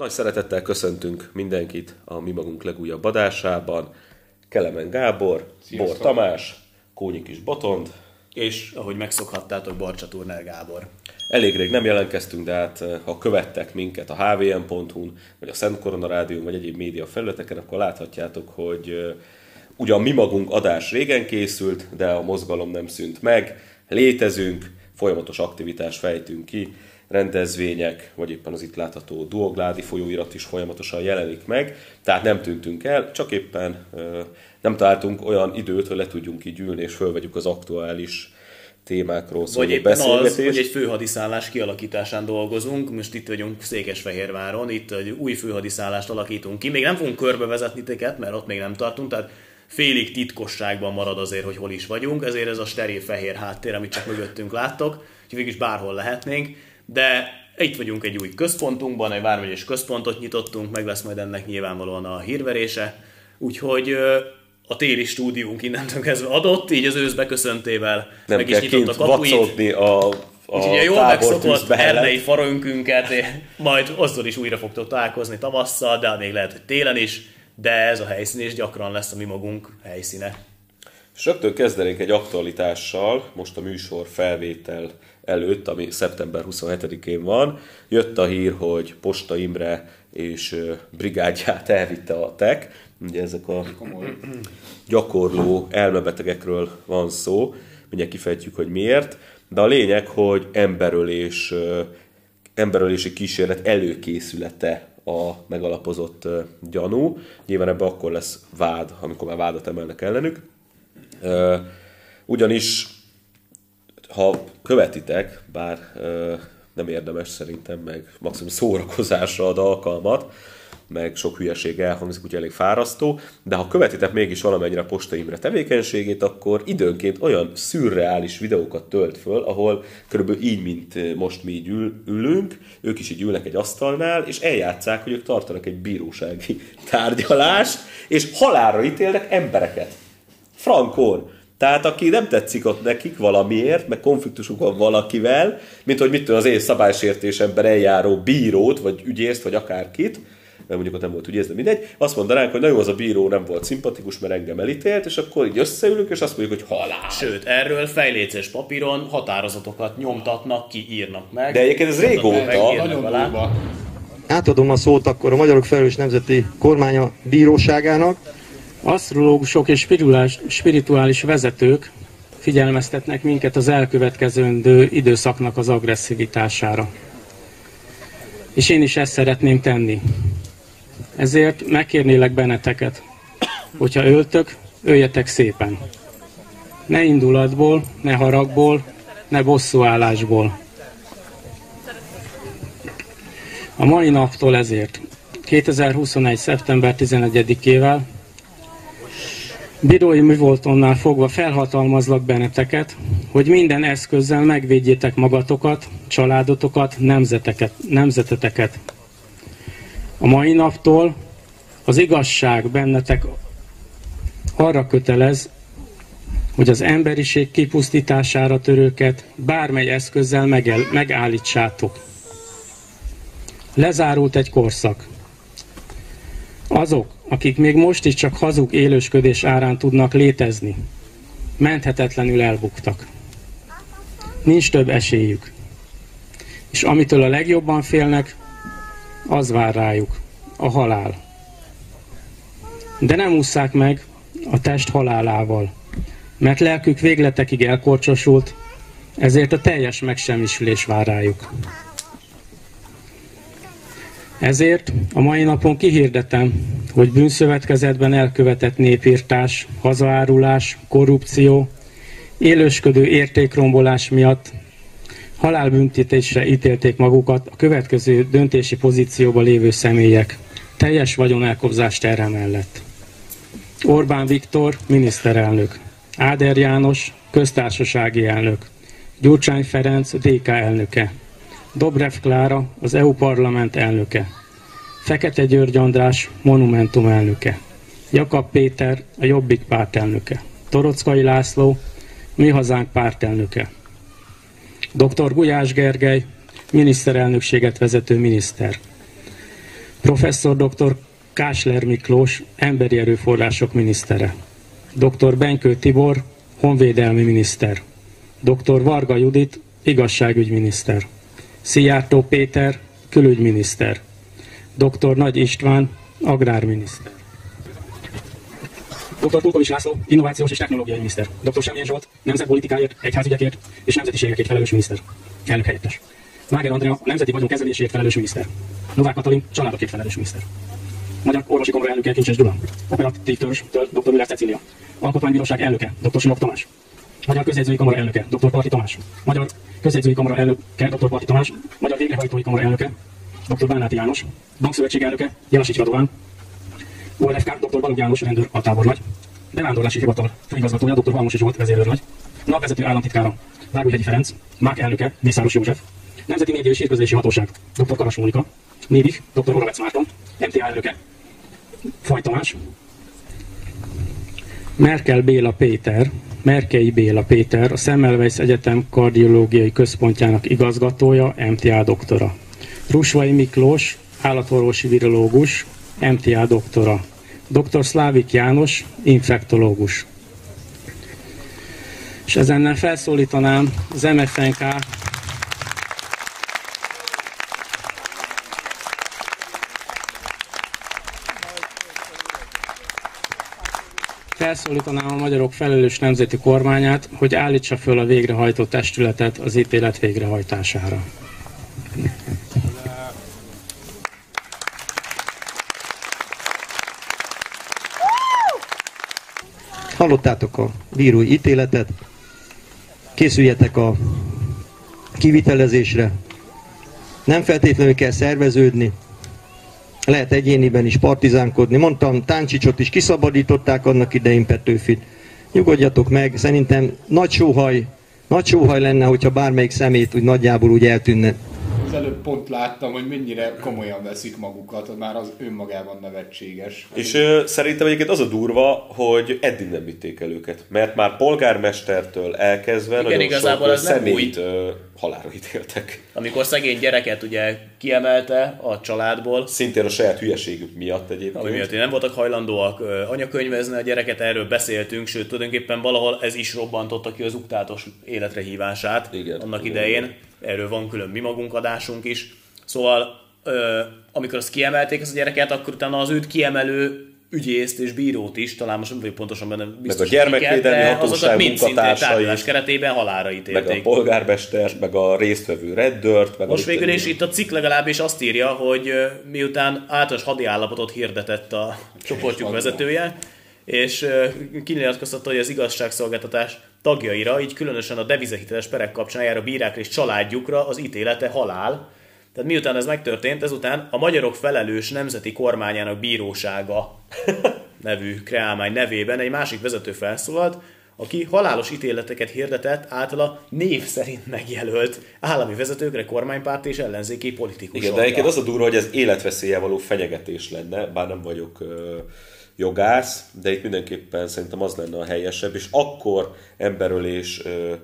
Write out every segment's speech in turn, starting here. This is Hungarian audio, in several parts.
Nagy szeretettel köszöntünk mindenkit a mi magunk legújabb adásában. Kelemen Gábor, Sziasztok. Bor Tamás, Kónyik is Botond. És ahogy megszokhattátok, Barcsa Turner Gábor. Elég rég nem jelentkeztünk, de hát eh, ha követtek minket a hvm.hu-n, vagy a Szent Korona Rádió, vagy egyéb média felületeken, akkor láthatjátok, hogy eh, ugyan mi magunk adás régen készült, de a mozgalom nem szűnt meg, létezünk, folyamatos aktivitás fejtünk ki, rendezvények, vagy éppen az itt látható Duogládi folyóirat is folyamatosan jelenik meg, tehát nem tűntünk el, csak éppen nem találtunk olyan időt, hogy le tudjunk így ülni és fölvegyük az aktuális témákról szóló Vagy éppen az, hogy egy főhadiszállás kialakításán dolgozunk, most itt vagyunk Székesfehérváron, itt egy új főhadiszállást alakítunk ki, még nem fogunk körbevezetni teket, mert ott még nem tartunk, tehát félig titkosságban marad azért, hogy hol is vagyunk, ezért ez a steril fehér háttér, amit csak mögöttünk láttok, hogy végig is bárhol lehetnénk de itt vagyunk egy új központunkban, egy vármegyes központot nyitottunk, meg lesz majd ennek nyilvánvalóan a hírverése, úgyhogy a téli stúdiónk innentől kezdve adott, így az ősz beköszöntével Nem meg is nyitott a kapuit. a a Úgyhogy a jól megszokott erdei farönkünket, majd azzal is újra fogtok találkozni tavasszal, de még lehet, hogy télen is, de ez a helyszín is gyakran lesz a mi magunk helyszíne. És rögtön kezdenénk egy aktualitással, most a műsor felvétel előtt, ami szeptember 27-én van, jött a hír, hogy Posta Imre és brigádját elvitte a TEK, ugye ezek a gyakorló elmebetegekről van szó, mindjárt kifejtjük, hogy miért, de a lényeg, hogy emberölés, emberölési kísérlet előkészülete a megalapozott gyanú. Nyilván ebben akkor lesz vád, amikor már vádat emelnek ellenük. Ugyanis ha követitek, bár nem érdemes szerintem, meg maximum szórakozásra ad alkalmat, meg sok hülyeség elhangzik, úgyhogy elég fárasztó, de ha követitek mégis valamennyire Posta Imre tevékenységét, akkor időnként olyan szürreális videókat tölt föl, ahol körülbelül így, mint most mi így ül, ülünk, ők is így ülnek egy asztalnál, és eljátszák, hogy ők tartanak egy bírósági tárgyalást, és halálra ítélnek embereket. Frankon. Tehát aki nem tetszik ott nekik valamiért, meg konfliktusuk van valakivel, mint hogy mit tudom, az én szabálysértésemben eljáró bírót, vagy ügyészt, vagy akárkit, mert mondjuk ott nem volt ügyész, de mindegy, azt mondanánk, hogy nagyon az a bíró nem volt szimpatikus, mert engem elítélt, és akkor így összeülünk, és azt mondjuk, hogy halál. Sőt, erről fejléces papíron határozatokat nyomtatnak, kiírnak meg. De egyébként ez régóta. Átadom a szót akkor a Magyarok Felelős Nemzeti Kormánya Bíróságának. Asztrológusok és spirituális vezetők figyelmeztetnek minket az elkövetkezendő időszaknak az agresszivitására. És én is ezt szeretném tenni. Ezért megkérnélek benneteket, hogyha öltök, öljetek szépen. Ne indulatból, ne haragból, ne bosszúállásból. A mai naptól ezért, 2021. szeptember 11-ével Bírói művoltonnál fogva felhatalmazlak benneteket, hogy minden eszközzel megvédjétek magatokat, családotokat, nemzeteket, nemzeteteket. A mai naptól az igazság bennetek arra kötelez, hogy az emberiség kipusztítására törőket bármely eszközzel megel, megállítsátok. Lezárult egy korszak. Azok, akik még most is csak hazug élősködés árán tudnak létezni, menthetetlenül elbuktak. Nincs több esélyük. És amitől a legjobban félnek, az vár rájuk, a halál. De nem ússzák meg a test halálával, mert lelkük végletekig elkorcsosult, ezért a teljes megsemmisülés vár rájuk. Ezért a mai napon kihirdetem, hogy bűnszövetkezetben elkövetett népírtás, hazaárulás, korrupció, élősködő értékrombolás miatt halálbüntetésre ítélték magukat a következő döntési pozícióba lévő személyek, teljes vagyonelkobzás terhe mellett. Orbán Viktor, miniszterelnök, Áder János, köztársasági elnök, Gyurcsány Ferenc, DK elnöke, Dobrev Klára, az EU parlament elnöke, Fekete György András, Monumentum elnöke, Jakab Péter, a Jobbik pártelnöke, Torockai László, Mi Hazánk pártelnöke, Dr. Gulyás Gergely, miniszterelnökséget vezető miniszter, Professzor dr. Kásler Miklós, emberi erőforrások minisztere. Dr. Benkő Tibor, honvédelmi miniszter. Dr. Varga Judit, igazságügyminiszter. Szijjártó Péter, külügyminiszter. Dr. Nagy István, agrárminiszter. Dr. Pulkovics László, innovációs és technológiai miniszter. Dr. Semjén Zsolt, nemzetpolitikáért, egyházügyekért és nemzetiségekért felelős miniszter. Elnök helyettes. Máger Andrea, nemzeti vagyon kezeléséért felelős miniszter. Novák Katalin, családokért felelős miniszter. Magyar Orvosi Kamara elnöke Kincses Gyula. Operatív törzstől dr. Müller Cecília. Alkotmánybíróság elnöke dr. Simok Tamás. Magyar Közjegyzői Kamara elnöke dr. Parti Tamás. Magyar Közjegyzői Kamara elnöke dr. Parti Tamás. Magyar Végrehajtói Kamara elnöke dr. Bánáti János. Bankszövetség elnöke Jelasics Radován. OLFK dr. Balog János rendőr a tábornagy. Bevándorlási hivatal főigazgatója dr. Halmosi Zsolt vezérőrnagy. Napvezető államtitkára Vágóhegyi Ferenc. MÁK elnöke Mészáros József. Nemzeti Média és Hírközlési Hatóság dr. Karas Mónika. Névik dr. Oravec Márton. MTA elnöke Faj Tamás. Merkel Béla Péter, Merkei Béla Péter, a Semmelweis Egyetem Kardiológiai Központjának igazgatója, MTA doktora. Rusvai Miklós, állatorvosi virológus, MTA doktora. Dr. Szlávik János, infektológus. És ezennel felszólítanám az MFNK felszólítanám a magyarok felelős nemzeti kormányát, hogy állítsa föl a végrehajtó testületet az ítélet végrehajtására. Hallottátok a bírói ítéletet, készüljetek a kivitelezésre. Nem feltétlenül kell szerveződni, lehet egyéniben is partizánkodni. Mondtam, Táncsicsot is kiszabadították annak idején Petőfit. Nyugodjatok meg, szerintem nagy sóhaj, nagy sóhaj lenne, hogyha bármelyik szemét úgy nagyjából úgy eltűnne. Az előbb pont láttam, hogy mennyire komolyan veszik magukat, már az önmagában nevetséges. És ö, szerintem egyébként az a durva, hogy eddig nem vitték el őket, mert már polgármestertől elkezdve Igen, nagyon igazából sok ez nem személyt ö, halálra ítéltek. Amikor szegény gyereket ugye kiemelte a családból, Szintén a saját hülyeségük miatt egyébként. ami miatt nem voltak hajlandóak anyakönyvezni a gyereket, erről beszéltünk, sőt tulajdonképpen valahol ez is robbantotta ki az uktátos életre hívását Igen. annak Igen. idején. Erről van külön mi magunk adásunk is. Szóval amikor azt kiemelték ezt a gyereket, akkor utána az őt kiemelő ügyészt és bírót is, talán most nem vagyok pontosan benne biztos, a gyermekvédelmi de hatóság azokat mind keretében halára meg a ítélték. polgármestert, meg a résztvevő reddört, meg Most végül is itt a cikk legalábbis azt írja, hogy miután általános hadi állapotot hirdetett a csoportjuk vezetője, és kinyilatkoztatta, hogy az igazságszolgáltatás tagjaira, így különösen a devizahiteles perek kapcsán jár a bírákra és családjukra az ítélete halál. Tehát miután ez megtörtént, ezután a magyarok felelős nemzeti kormányának bírósága nevű kreálmány nevében egy másik vezető felszólalt, aki halálos ítéleteket hirdetett általa név szerint megjelölt állami vezetőkre, kormánypárti és ellenzéki politikusokra. Igen, de egyébként az a durva, hogy ez életveszélye való fenyegetés lenne, bár nem vagyok ö, jogász, de itt mindenképpen szerintem az lenne a helyesebb, és akkor emberölés ö,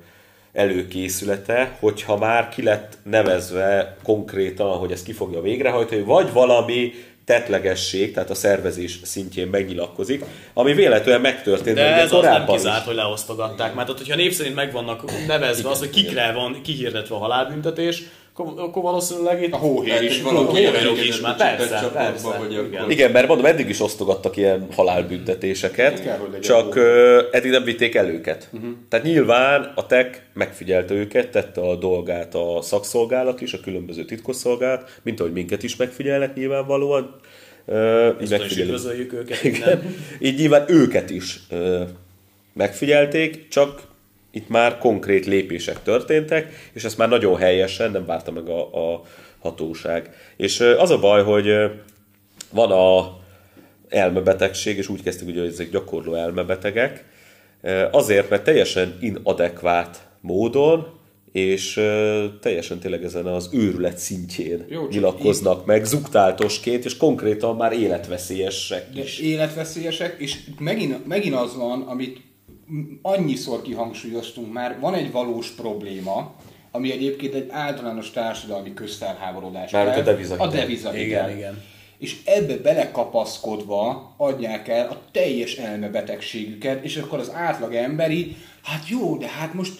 előkészülete, hogyha már ki lett nevezve konkrétan, hogy ezt ki fogja végrehajtani, vagy valami tetlegesség, tehát a szervezés szintjén megnyilatkozik, ami véletlenül megtörtént. De ez az nem korábban is. kizárt, hogy leosztogatták. Mert ott, hogyha név szerint meg vannak nevezve az, hogy kikre van kihirdetve a halálbüntetés, akkor, akkor valószínűleg itt A hóhér is elengedett is már, persze, persze. igen. Igen, mert mondom, eddig is osztogattak ilyen halálbüntetéseket, legyen csak eddig nem vitték el őket. Uh-huh. Tehát nyilván a TEK megfigyelte őket, tette a dolgát a szakszolgálat is, a különböző titkosszolgálat, mint ahogy minket is megfigyelnek nyilvánvalóan. Ö, így megfigyelünk. őket Igen. Így nyilván őket is megfigyelték, csak itt már konkrét lépések történtek, és ezt már nagyon helyesen nem várta meg a, a hatóság. És az a baj, hogy van a elmebetegség, és úgy kezdtük, ugye, hogy ezek gyakorló elmebetegek, azért, mert teljesen inadekvát módon, és teljesen tényleg ezen az őrület szintjén Jó, nyilatkoznak meg, zuktáltosként, és konkrétan már életveszélyesek De is. életveszélyesek, és megint, megint az van, amit annyiszor kihangsúlyoztunk már, van egy valós probléma, ami egyébként egy általános társadalmi közfelháborodás. Mármint a devizahitel. A devizahitel. Igen, igen. és ebbe belekapaszkodva adják el a teljes elmebetegségüket, és akkor az átlag emberi, hát jó, de hát most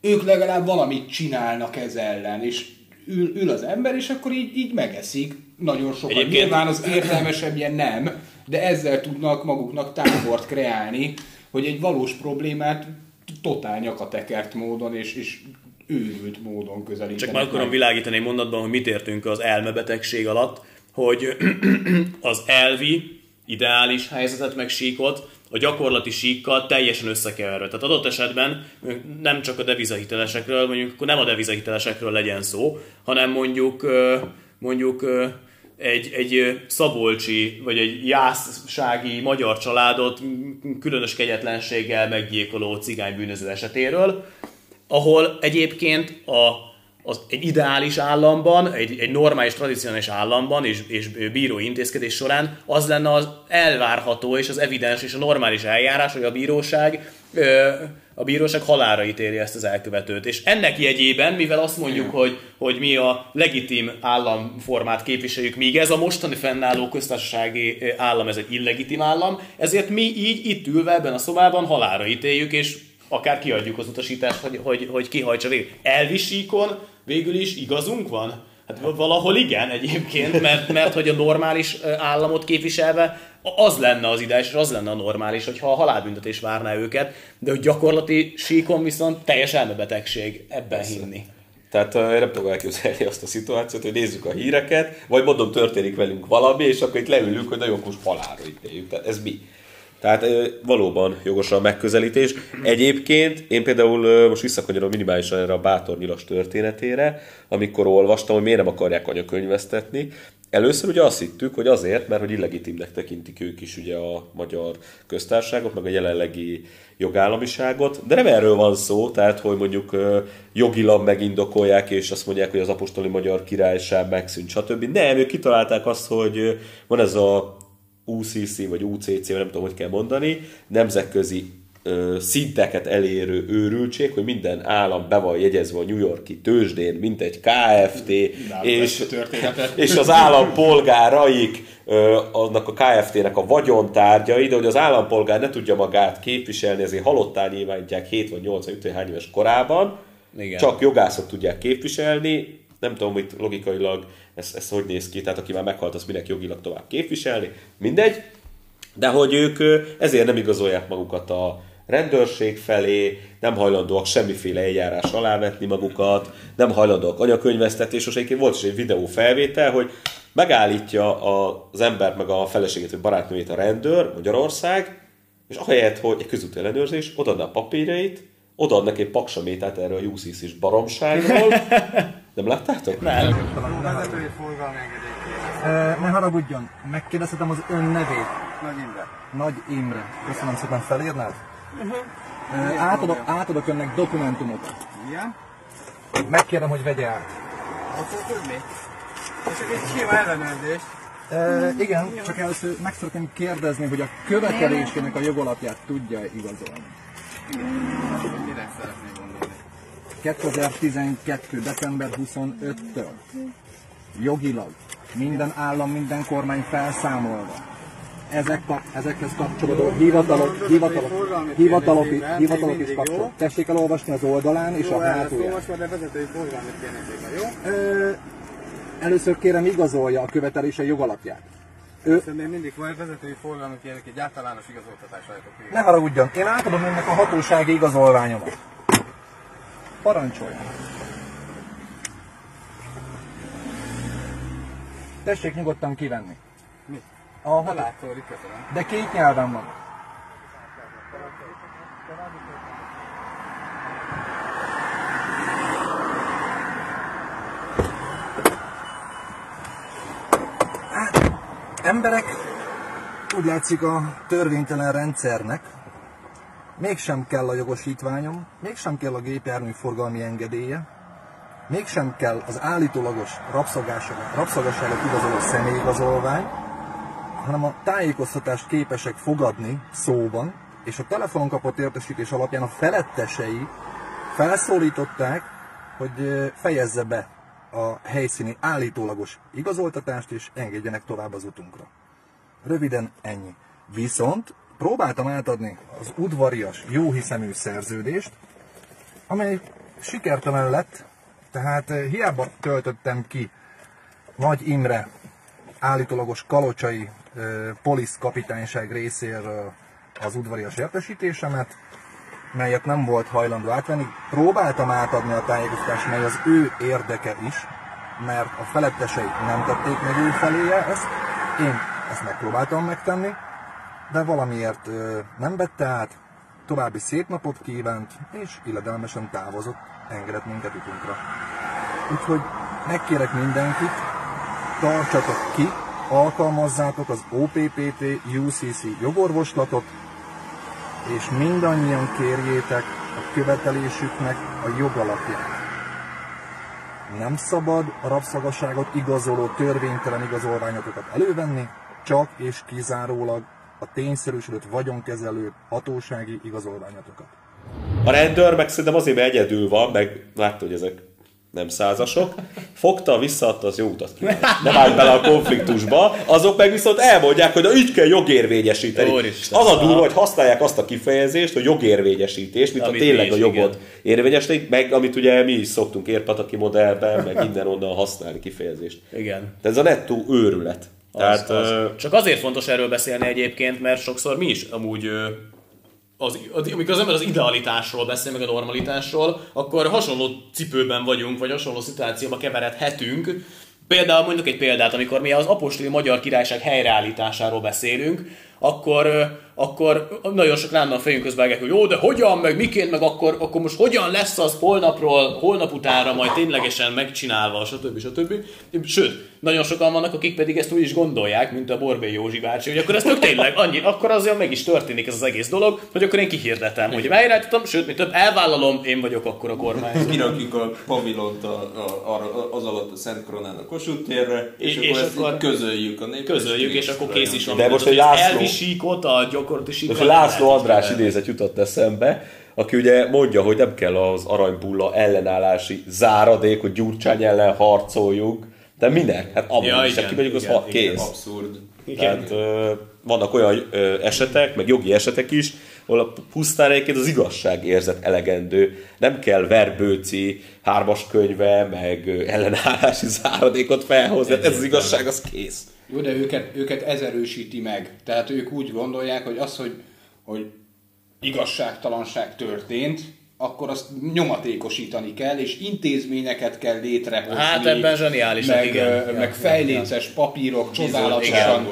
ők legalább valamit csinálnak ez ellen, és ül, ül az ember, és akkor így, így megeszik. Nagyon sokan. Egyébként... Nyilván az értelmesebb ilyen nem, de ezzel tudnak maguknak tábort kreálni, hogy egy valós problémát totál nyakatekert módon és, és őrült módon közelítenek. Csak már akarom világítani egy mondatban, hogy mit értünk az elmebetegség alatt, hogy az elvi, ideális helyzetet meg síkot a gyakorlati síkkal teljesen összekeverve. Tehát adott esetben nem csak a devizahitelesekről, mondjuk akkor nem a devizahitelesekről legyen szó, hanem mondjuk mondjuk egy, egy szabolcsi, vagy egy jászsági magyar családot különös kegyetlenséggel meggyilkoló cigánybűnöző esetéről, ahol egyébként a az egy ideális államban, egy, egy normális, tradicionális államban és, és bírói intézkedés során az lenne az elvárható és az evidens és a normális eljárás, hogy a bíróság a bíróság halára ítéli ezt az elkövetőt. És ennek jegyében, mivel azt mondjuk, hogy, hogy mi a legitim államformát képviseljük, míg ez a mostani fennálló köztársasági állam, ez egy illegitim állam, ezért mi így itt ülve ebben a szobában halára ítéljük, és akár kiadjuk az utasítást, hogy, hogy, hogy kihajtsa végig. Elvisíkon végül is igazunk van? Hát valahol igen egyébként, mert, mert hogy a normális államot képviselve az lenne az ideális, és az lenne a normális, hogyha a halálbüntetés várná őket, de hogy gyakorlati síkon viszont teljes elmebetegség ebben Persze. hinni. Tehát uh, nem tudom elképzelni azt a szituációt, hogy nézzük a híreket, vagy mondom, történik velünk valami, és akkor itt leülünk, hogy nagyon most halálra ítéljük. Tehát ez mi? Tehát valóban jogos a megközelítés. Egyébként én például most visszakanyarodom minimálisan erre a bátor nyilas történetére, amikor olvastam, hogy miért nem akarják anyakönyvesztetni. Először ugye azt hittük, hogy azért, mert hogy illegitimnek tekintik ők is ugye a magyar köztársaságot, meg a jelenlegi jogállamiságot, de nem erről van szó, tehát hogy mondjuk jogilag megindokolják, és azt mondják, hogy az apostoli magyar királyság megszűnt, stb. Nem, ők kitalálták azt, hogy van ez a UCC vagy UCC, vagy nem tudom, hogy kell mondani, nemzetközi ö, szinteket elérő őrültség, hogy minden állam be van jegyezve a New Yorki tőzsdén, mint egy KFT, és, és az állampolgáraik ö, annak a KFT-nek a vagyontárgyai, de hogy az állampolgár ne tudja magát képviselni, ezért halottá nyilvánítják 7 vagy 8 vagy hány éves korában, Igen. csak jogászok tudják képviselni, nem tudom, hogy logikailag ez, ez hogy néz ki, tehát aki már meghalt, az minek jogilag tovább képviselni, mindegy, de hogy ők ezért nem igazolják magukat a rendőrség felé, nem hajlandóak semmiféle eljárás alá vetni magukat, nem hajlandóak anyakönyvesztetés, most egyébként volt is egy videó felvétel, hogy megállítja az ember meg a feleségét vagy barátnőjét a rendőr Magyarország, és ahelyett, hogy egy közúti ellenőrzés, odaadna a papírjait, odaadnak egy paksamétát erről a UCC-s baromságról, Nem láttátok? Nem. Vezetői forgalmi engedély Ne haragudjon, megkérdezhetem az ön nevét. Nagy Imre. Nagy Imre. Köszönöm szépen, felírnád? Uh-huh. Átadok, átadok önnek dokumentumot. Igen? Megkérem, hogy vegye át. Akkor tudni? csak egy sima ellenőrzés. E, igen, csak először meg szeretném kérdezni, hogy a követelésének a jogalapját tudja igazolni. Mire szeretnék 2012. december 25-től jogilag minden állam, minden kormány felszámolva ezek, ezekhez kapcsolódó hivatalok, hivatalok, hivatalok, hivatalok is kapcsolódó. Tessék elolvasni az oldalán és a hátulján. Először kérem igazolja a követelése jogalapját. Ő... Szerintem mindig van vezetői forgalmi kérnek egy általános igazoltatás Ne haragudjon, én átadom önnek a hatósági igazolványomat. Parancsoljon! Tessék nyugodtan kivenni. Mi? A hat... Látóri, köszönöm. De két nyelven van. Hát, emberek úgy látszik a törvénytelen rendszernek, mégsem kell a jogosítványom, mégsem kell a gépjármű forgalmi engedélye, mégsem kell az állítólagos rabszolgasságot igazoló személyigazolvány, hanem a tájékoztatást képesek fogadni szóban, és a telefonon kapott értesítés alapján a felettesei felszólították, hogy fejezze be a helyszíni állítólagos igazoltatást, és engedjenek tovább az utunkra. Röviden ennyi. Viszont próbáltam átadni az udvarias, jóhiszemű szerződést, amely sikertelen lett, tehát eh, hiába töltöttem ki Nagy Imre állítólagos kalocsai eh, polisz kapitányság részéről az udvarias értesítésemet, melyet nem volt hajlandó átvenni. Próbáltam átadni a tájékoztatást, mely az ő érdeke is, mert a felettesei nem tették meg ő feléje ezt. Én ezt megpróbáltam megtenni, de valamiért nem vette át, további szép napot kívánt, és illedelmesen távozott, engedett minket utunkra. Úgyhogy megkérek mindenkit, tartsatok ki, alkalmazzátok az OPPT UCC jogorvoslatot, és mindannyian kérjétek a követelésüknek a jogalapját. Nem szabad a rabszagaságot igazoló törvénytelen igazolványokat elővenni, csak és kizárólag a tényszerűsödött vagyonkezelő hatósági igazolványokat. A rendőr meg szerintem azért, mert egyedül van, meg látta, hogy ezek nem százasok, fogta, visszaadta, az jó utat kíván. Nem állt bele a konfliktusba, azok meg viszont elmondják, hogy na, így kell jogérvényesíteni. Úristen, az a durva, hogy használják azt a kifejezést, hogy jogérvényesítés, mint Amit a tényleg a jogot érvényesítik, meg amit ugye mi is szoktunk érpataki modellben, meg innen-onnan használni kifejezést. Igen. De ez a nettó őrület. Tehát, az, az. Csak azért fontos erről beszélni egyébként, mert sokszor mi is amúgy az, az, amikor az ember az idealitásról beszél, meg a normalitásról, akkor hasonló cipőben vagyunk, vagy hasonló szituációba keveredhetünk. Például mondjuk egy példát, amikor mi az apostoli magyar királyság helyreállításáról beszélünk, akkor, akkor nagyon sok lánna a fejünk közben hogy jó, de hogyan, meg miként, meg akkor, akkor most hogyan lesz az holnapról, holnap utánra majd ténylegesen megcsinálva, stb. stb. Sőt, nagyon sokan vannak, akik pedig ezt úgy is gondolják, mint a Borbély Józsi bácsi, hogy akkor ez tök tényleg annyi, akkor azért meg is történik ez az egész dolog, hogy akkor én kihirdetem, hogy helyreállítottam, sőt, mi több elvállalom, én vagyok akkor a kormány. Kirakjuk a pavilont a, a, a, az alatt a Szent Koronán a Kossuth térre, és, És- és és akkor akkor közöljük a nép. Közöljük, és akkor kész is van. De most hogy László- Elvisíkot a gyakorlati a László András idézet jutott eszembe, aki ugye mondja, hogy nem kell az aranybulla ellenállási záradék, hogy Gyurcsány ellen harcoljunk, de minek? Hát abban Ja, is, igen, aki mondjuk az igen, ha, igen, kész. Abszurd. Tehát ö, vannak olyan ö, esetek, meg jogi esetek is, ahol a pusztán egyébként az igazság érzet elegendő. Nem kell verbőci, hármas könyve, meg ö, ellenállási záradékot felhozni. Hát ez az igazság, az kész. Jó, de őket, őket ez erősíti meg. Tehát ők úgy gondolják, hogy az, hogy, hogy igazságtalanság történt, akkor azt nyomatékosítani kell, és intézményeket kell létrehozni. Hát ebben zseniálisak, meg, igen. ö, Ja, meg fejléces papírok, csodálatosan.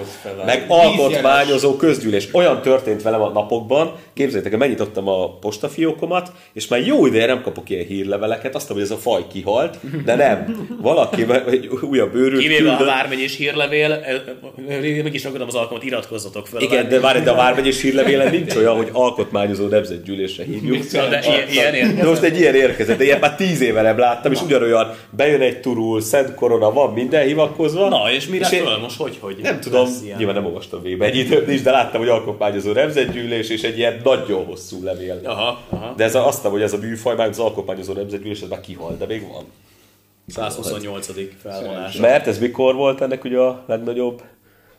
Meg alkotmányozó közgyűlés. Olyan történt velem a napokban, képzeljétek el, megnyitottam a postafiókomat, és már jó ideje nem kapok ilyen hírleveleket, azt hogy ez a faj kihalt, de nem. Valaki egy újabb őrült Kivéve a küldött. vármegyés hírlevél, meg is ragadom az alkalmat, iratkozzatok fel. Igen, de várj, de a vármegyés hírlevélen nincs olyan, hogy alkotmányozó nemzetgyűlésre hívjuk. Na, de ilyen- ilyen érkezett? De most egy ilyen érkezett, de ilyet már tíz éve nem láttam, és ugyanolyan bejön egy turul, Szent Korona, van minden hivatkozva. Na, és mire én- föl most, hogy, hogy Nem tudom, ilyen? nyilván nem olvastam végbe egy időt is, de láttam, hogy alkotmányozó nemzetgyűlés, és egy ilyen nagyon hosszú levél. Aha, aha. De ez a, azt mondom, hogy ez a műfaj, már az alkotmányozó nemzetgyűlés, ez már kihalt, de még van. 128. felvonás. Mert ez mikor volt ennek ugye a legnagyobb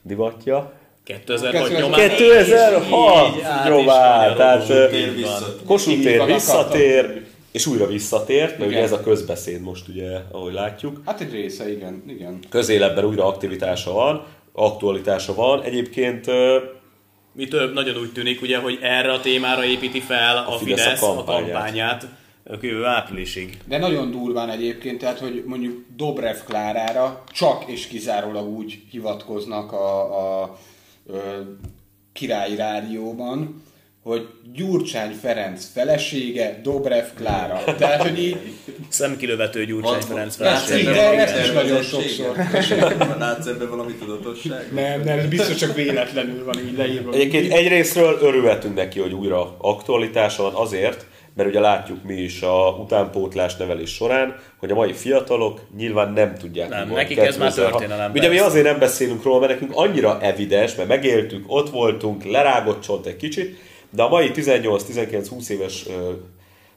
divatja? 2000 vagy 2000 nyomán. 2006! Így, hát Jó, is vár, tehát. Kossuth tér visszatér, és újra visszatért, mert ugye Igen. ez a közbeszéd most ugye, ahogy látjuk. Hát egy része, igen, igen. Közéletben újra aktivitása van, aktualitása van. Egyébként Mi több, nagyon úgy tűnik, ugye, hogy erre a témára építi fel a, Fidesz Fidesz, a a kampányát. kampányát a jövő áprilisig. De nagyon durván egyébként, tehát hogy mondjuk Dobrev Klárára csak és kizárólag úgy hivatkoznak a, a, a királyi rádióban, hogy Gyurcsány Ferenc felesége Dobrev Klára. Tehát, hogy így, Szemkilövető Gyurcsány Ferenc Persze, felesége. de ezt is nagyon sokszor. Látsz ebben valami tudatosság? nem, nem, ez biztos csak véletlenül van így leírva. Egyébként egyrésztről örülhetünk neki, hogy újra aktualitása van azért, mert ugye látjuk mi is a utánpótlás nevelés során, hogy a mai fiatalok nyilván nem tudják. Nem, nekik ez már 2006. történelem, Ugye mi azért nem beszélünk róla, mert nekünk annyira evidens, mert megéltük, ott voltunk, lerágott csont egy kicsit, de a mai 18-19-20 éves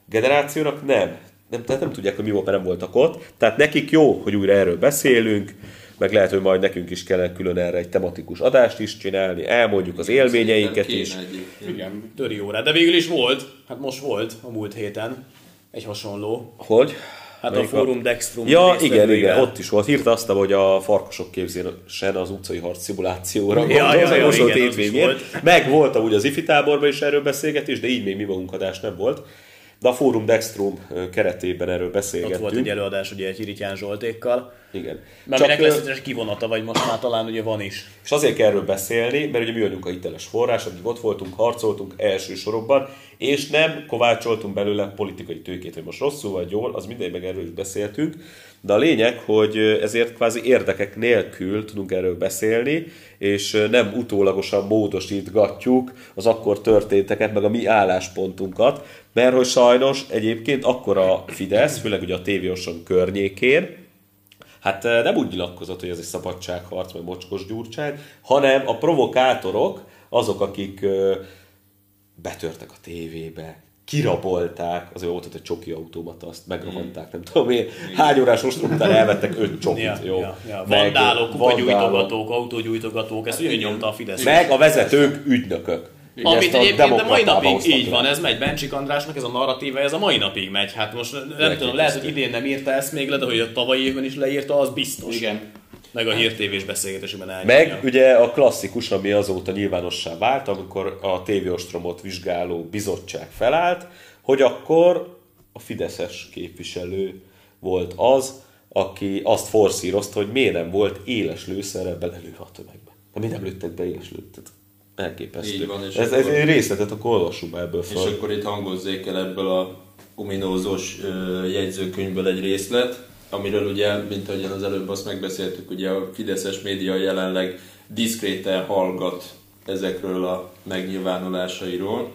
generációnak nem. nem, tehát nem tudják, hogy mi volt, mert nem voltak ott. Tehát nekik jó, hogy újra erről beszélünk, meg lehet, hogy majd nekünk is kellene külön erre egy tematikus adást is csinálni, elmondjuk az élményeinket is. egyébként. Igen, töri órá. De végül is volt, hát most volt a múlt héten egy hasonló. Hogy? Hát Melyik a Fórum Dextrum Ja, igen, igen, ott is volt. Írta azt, hogy a farkasok képzésen az utcai harc szimulációra Ja, gondolsz, ja, ja, most volt igen, volt. Meg volt amúgy az IFI táborban is erről beszélgetés, de így még mi magunk adás nem volt. De a Fórum Dextrum keretében erről Ott beszélgettünk. volt egy előadás ugye egy Hirityán Zsoltékkal. Igen. Mert ö, lesz egy kivonata, vagy most már talán ugye van is. És azért kell erről beszélni, mert ugye mi vagyunk a hiteles forrás, akik ott voltunk, harcoltunk első sorokban, és nem kovácsoltunk belőle politikai tőkét, hogy most rosszul vagy jól, az mindegy, meg erről is beszéltünk. De a lényeg, hogy ezért kvázi érdekek nélkül tudunk erről beszélni, és nem utólagosan módosítgatjuk az akkor történteket, meg a mi álláspontunkat, mert hogy sajnos egyébként akkor a Fidesz, főleg ugye a tévéoson környékén, Hát nem úgy nyilatkozott, hogy ez egy szabadságharc, vagy mocskos gyurcsány, hanem a provokátorok, azok, akik betörtek a tévébe, kirabolták, azért volt ott egy csoki automata, azt megrohanták, nem tudom én, hány órás ostrom után elvettek öt csokit, Ja, jó? ja, ja. Meg Vandálok, kupagyújtogatók, autógyújtogatók, ezt ugyanúgy nyomta a Fidesz. Meg a vezetők ügynökök. Ugye Amit egyébként de mai napig így van, ez megy Bencsik Andrásnak, ez a narratíva, ez a mai napig megy. Hát most nem tudom, lehet, hogy idén nem írta ezt még le, de hogy a tavalyi évben is leírta, az biztos. Igen. Meg a hírtévés beszélgetésében elnyomja. Meg ugye a klasszikus, ami azóta nyilvánossá vált, amikor a tévéostromot vizsgáló bizottság felállt, hogy akkor a Fideszes képviselő volt az, aki azt forszírozta, hogy miért nem volt éles lőszerrel belelőve a tömegbe. De mi nem lőttek be éles lőttet. Elképesztő. Így van, és ez, ez akkor- egy részletet akkor olvassuk be ebből És fel. akkor itt hangozzék el ebből a ominózos ö, jegyzőkönyvből egy részlet, amiről ugye, mint ahogyan az előbb azt megbeszéltük, ugye a Fideszes média jelenleg diszkréten hallgat ezekről a megnyilvánulásairól.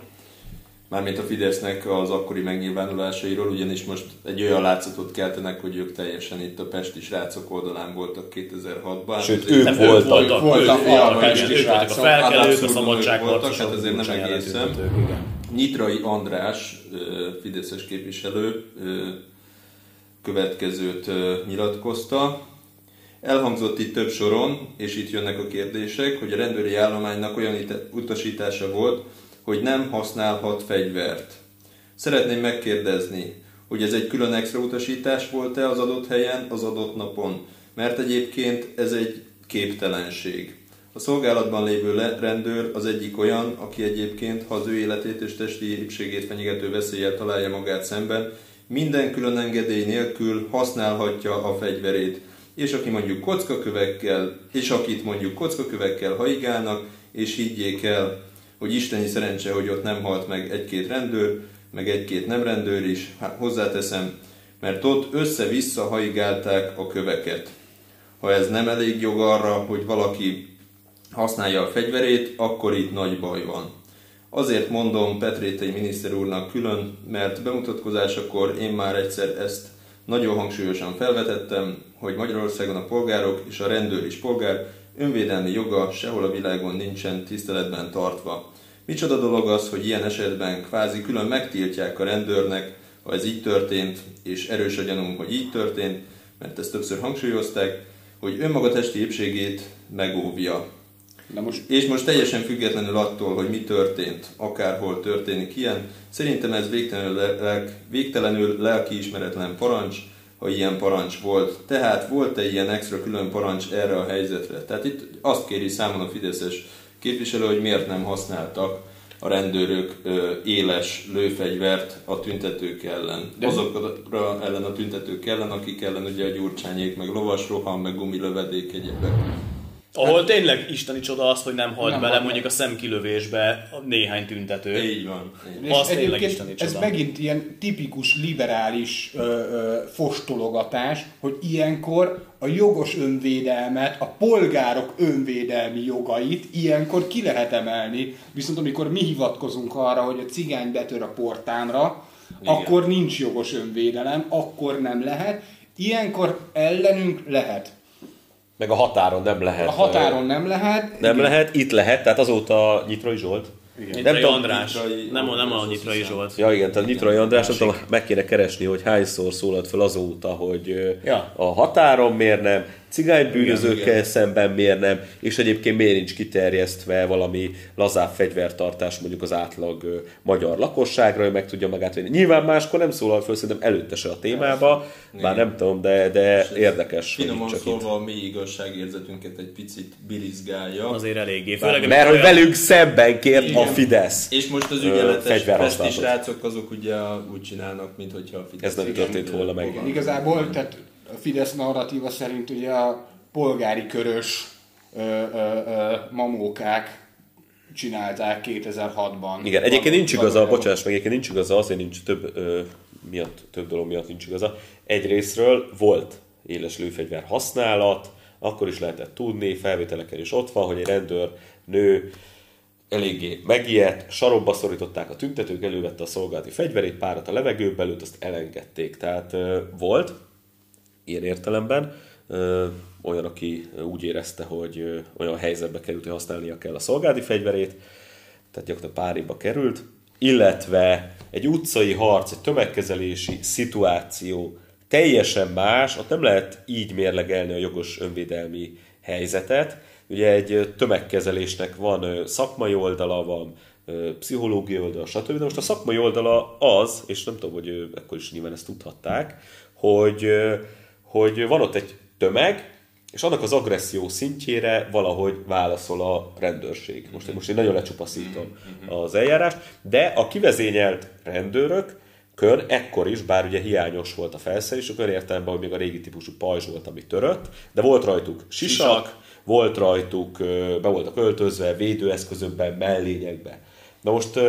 Mármint a Fidesznek az akkori megnyilvánulásairól, ugyanis most egy olyan látszatot keltenek, hogy ők teljesen itt a pesti srácok oldalán voltak 2006-ban. Sőt, ők Nem, voltak. Ők voltak, Voltak, ők, voltak, voltak, igen, ők voltak a felkelők, a ők szabadságharcosok. voltak, hát azért nem egészen. ők. Nyitrai András, Fideszes képviselő következőt nyilatkozta. Elhangzott itt több soron, és itt jönnek a kérdések, hogy a rendőri állománynak olyan utasítása volt, hogy nem használhat fegyvert. Szeretném megkérdezni, hogy ez egy külön extra utasítás volt-e az adott helyen, az adott napon, mert egyébként ez egy képtelenség. A szolgálatban lévő rendőr az egyik olyan, aki egyébként, ha az ő életét és testi épségét fenyegető veszéllyel találja magát szemben, minden külön engedély nélkül használhatja a fegyverét, és aki mondjuk kockakövekkel, és akit mondjuk kockakövekkel haigálnak, és higgyék el, hogy isteni szerencse, hogy ott nem halt meg egy-két rendőr, meg egy-két nem rendőr is, hát hozzáteszem, mert ott össze-vissza haigálták a köveket. Ha ez nem elég jog arra, hogy valaki használja a fegyverét, akkor itt nagy baj van. Azért mondom Petrétei miniszter úrnak külön, mert bemutatkozásakor én már egyszer ezt nagyon hangsúlyosan felvetettem, hogy Magyarországon a polgárok és a rendőr is polgár önvédelmi joga sehol a világon nincsen tiszteletben tartva. Micsoda dolog az, hogy ilyen esetben kvázi külön megtiltják a rendőrnek, ha ez így történt, és erős a gyanúm, hogy így történt, mert ezt többször hangsúlyozták, hogy önmaga testi épségét megóvja. De most És most teljesen függetlenül attól, hogy mi történt, akárhol történik ilyen, szerintem ez végtelenül, lelk, végtelenül lelkiismeretlen parancs, ha ilyen parancs volt. Tehát volt-e ilyen extra külön parancs erre a helyzetre? Tehát itt azt kéri számon a Fideszes képviselő, hogy miért nem használtak a rendőrök ö, éles lőfegyvert a tüntetők ellen. De... Azokra ellen a tüntetők ellen, akik ellen ugye a gyurcsányék, meg lovasroham, meg gumilövedék egyebek. Ahol tényleg isteni csoda az, hogy nem halt Nem bele mondjuk a szemkilövésbe néhány tüntető. Így van. Így. És Az tényleg isteni ez csoda. megint ilyen tipikus liberális ö, ö, fostologatás, hogy ilyenkor a jogos önvédelmet, a polgárok önvédelmi jogait ilyenkor ki lehet emelni, viszont amikor mi hivatkozunk arra, hogy a cigány betör a portámra, Igen. akkor nincs jogos önvédelem, akkor nem lehet. Ilyenkor ellenünk lehet. Meg a határon nem lehet. A határon nem lehet. Nem igen. lehet, itt lehet, tehát azóta Nyitrai Zsolt Nyitrai tudom, András. Nyitrai- Nem, nem a Nyitrai Zsolt. Ja igen, tehát Nyitrai András, nem tudom, meg kéne keresni, hogy hányszor szólalt fel azóta, hogy Ja. a határon miért nem, cigánybűnözőkkel Igen, igen. szemben miért nem, és egyébként miért nincs kiterjesztve valami lazább fegyvertartás mondjuk az átlag ö, magyar lakosságra, hogy meg tudja magát venni. Nyilván máskor nem szólal föl, szerintem előtte se a témába, bár nem tudom, de, de érdekes, Finoman szólva a mély igazságérzetünket egy picit bilizgálja. Azért eléggé. Főleg, Mert hogy velünk szemben kért a Igen. Fidesz. És most az ügyeletes fegyverhasználatot. pesti srácok azok ugye úgy csinálnak, mintha a Fidesz Ez nem történt volna meg. Igazából, tehát a Fidesz narratíva szerint ugye a polgári körös ö, ö, ö, mamókák csinálták 2006-ban. Igen, egyébként nincs igaza, bocsáss meg, egyébként nincs igaza, azért nincs több, ö, miatt, több dolog miatt nincs igaza. Egyrésztről volt éles lőfegyver használat, akkor is lehetett tudni, felvételeken is ott van, hogy egy rendőr nő eléggé megijedt, sarokba szorították a tüntetők, elővette a szolgálati fegyverét, párat a levegőbe lőtt, azt elengedték. Tehát ö, volt, ilyen értelemben. Olyan, aki úgy érezte, hogy olyan helyzetbe került, hogy használnia kell a szolgálati fegyverét, tehát gyakorlatilag páréba került, illetve egy utcai harc, egy tömegkezelési szituáció teljesen más, ott nem lehet így mérlegelni a jogos önvédelmi helyzetet. Ugye egy tömegkezelésnek van szakmai oldala, van pszichológiai oldala, stb. De most a szakmai oldala az, és nem tudom, hogy akkor is nyilván ezt tudhatták, hogy, hogy van ott egy tömeg, és annak az agresszió szintjére valahogy válaszol a rendőrség. Most, most én nagyon lecsupaszítom az eljárást, de a kivezényelt rendőrök kön ekkor is, bár ugye hiányos volt a felszerelés, akkor értelemben, hogy még a régi típusú pajzs volt, ami törött, de volt rajtuk sisak, Sisak. volt rajtuk, be voltak öltözve, védőeszközökben, mellényekbe. Na most,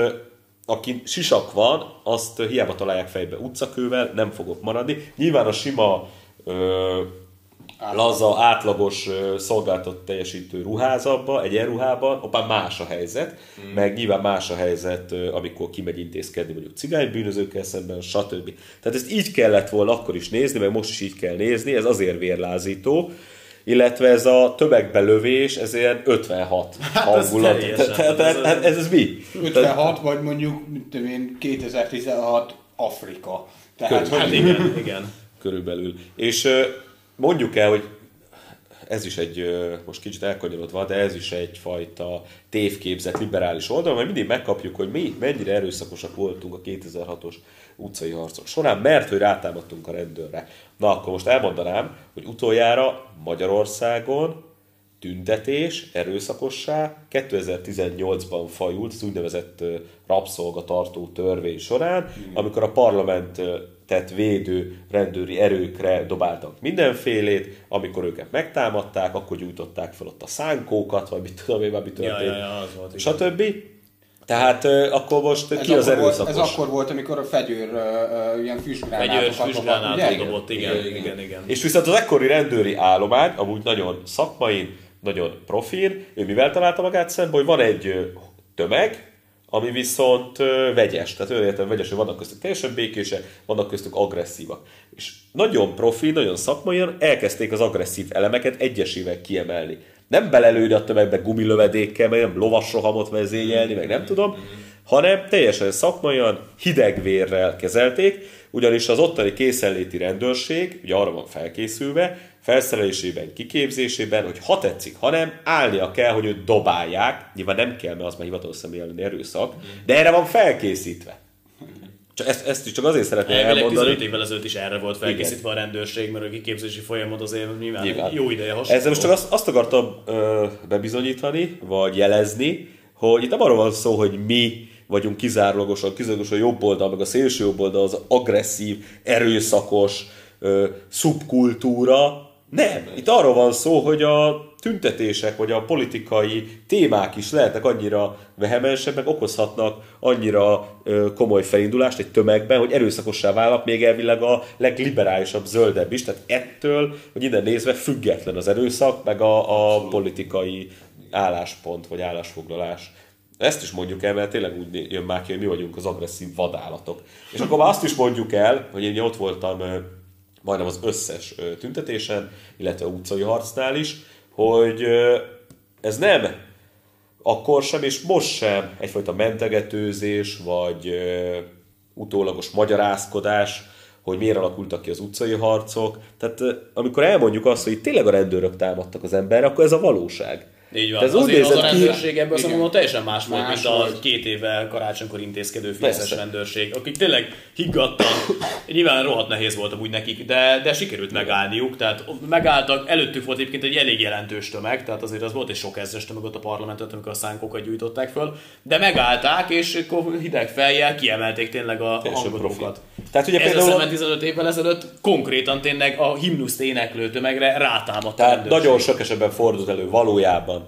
aki sisak van, azt hiába találják fejbe utcakővel, nem fogok maradni. Nyilván a sima laza, átlagos szolgáltat teljesítő ruházatba, egyenruhában, abban más a helyzet, mm. meg nyilván más a helyzet, amikor kimegy intézkedni mondjuk cigánybűnözőkkel szemben, stb. Tehát ezt így kellett volna akkor is nézni, meg most is így kell nézni, ez azért vérlázító, illetve ez a tömegbelövés, ez ilyen 56 hangulat. teljesen. Tehát tehát ez, ez mi? 56 vagy mondjuk, mit tudom én, 2016 Afrika. Tehát, Hát igen, igen. Körülbelül. És mondjuk el, hogy ez is egy, most kicsit elkanyarodva, de ez is egyfajta tévképzett liberális oldal, mert mindig megkapjuk, hogy mi mennyire erőszakosak voltunk a 2006-os utcai harcok során, mert hogy rátámadtunk a rendőrre. Na akkor most elmondanám, hogy utoljára Magyarországon tüntetés, erőszakossá 2018-ban fajult az úgynevezett rabszolgatartó törvény során, amikor a parlamentet védő rendőri erőkre dobáltak mindenfélét, amikor őket megtámadták, akkor gyújtották fel ott a szánkókat, vagy mit tudom én, vagy mi Ja, történt, ja, ja, az volt. igen. stb. Tehát ö, akkor most ez, ki az akkor volt, erőszakos? ez akkor volt, amikor a fegyőr uh, uh, ilyen füstgránátokat ős dobott, dobott, igen, igen, igen. igen. És viszont az ekkori rendőri állomány, amúgy nagyon szakmai, nagyon profin, ő mivel találta magát szembe, hogy van egy tömeg, ami viszont vegyes. Tehát olyan értem vegyes, hogy vannak köztük teljesen békések, vannak köztük agresszívak. És nagyon profi, nagyon szakmaian elkezdték az agresszív elemeket egyesével kiemelni. Nem belelőni a tömegbe gumilövedékkel, meg nem lovasrohamot vezényelni, meg nem tudom, hanem teljesen szakmaian, hidegvérrel kezelték, ugyanis az ottani készenléti rendőrség ugye arra van felkészülve, felszerelésében, kiképzésében, hogy ha tetszik, ha nem, állnia kell, hogy őt dobálják, nyilván nem kell, mert az már hivatalos személy elleni erőszak, de erre van felkészítve. Csak ezt, ezt is csak azért szeretném Elvileg 15 elmondani. évvel ezelőtt is erre volt felkészítve a rendőrség, mert a kiképzési folyamat azért nyilván, Nyilván. jó ideje hasonló. Ezzel most csak azt, azt akartam ö, bebizonyítani, vagy jelezni, hogy itt nem arról van szó, hogy mi vagyunk kizárólagosan, kizárólagosan a jobb oldal, meg a szélső jobb oldal az agresszív, erőszakos ö, szubkultúra. Nem. Itt arról van szó, hogy a tüntetések, vagy a politikai témák is lehetnek annyira vehemensebbek, okozhatnak annyira ö, komoly felindulást egy tömegben, hogy erőszakossá válnak még elvileg a legliberálisabb zöldebb is. Tehát ettől, hogy innen nézve független az erőszak, meg a, a politikai álláspont, vagy állásfoglalás. Ezt is mondjuk el, mert tényleg úgy jön már ki, hogy mi vagyunk az agresszív vadállatok. És akkor már azt is mondjuk el, hogy én ott voltam majdnem az összes tüntetésen, illetve utcai harcnál is, hogy ez nem akkor sem, és most sem egyfajta mentegetőzés, vagy utólagos magyarázkodás, hogy miért alakultak ki az utcai harcok. Tehát amikor elmondjuk azt, hogy tényleg a rendőrök támadtak az emberre, akkor ez a valóság. Így van. Ez azért az a rendőrség ebből szempontból teljesen más volt, Más mint a volt. két évvel karácsonykor intézkedő fideszes rendőrség, akik tényleg higgadtan, nyilván rohadt nehéz volt amúgy nekik, de, de sikerült megállniuk, tehát megálltak, előttük volt egyébként egy elég jelentős tömeg, tehát azért az volt egy sok ezres tömeg ott a parlamentet, amikor a szánkokat gyújtották föl, de megállták, és akkor hideg fejjel kiemelték tényleg a profi. Tehát ugye Ezzel például- szemben 15 évvel ezelőtt konkrétan tényleg a himnuszt éneklő tömegre rátámadt a Tehát nagyon sok esetben fordult elő valójában.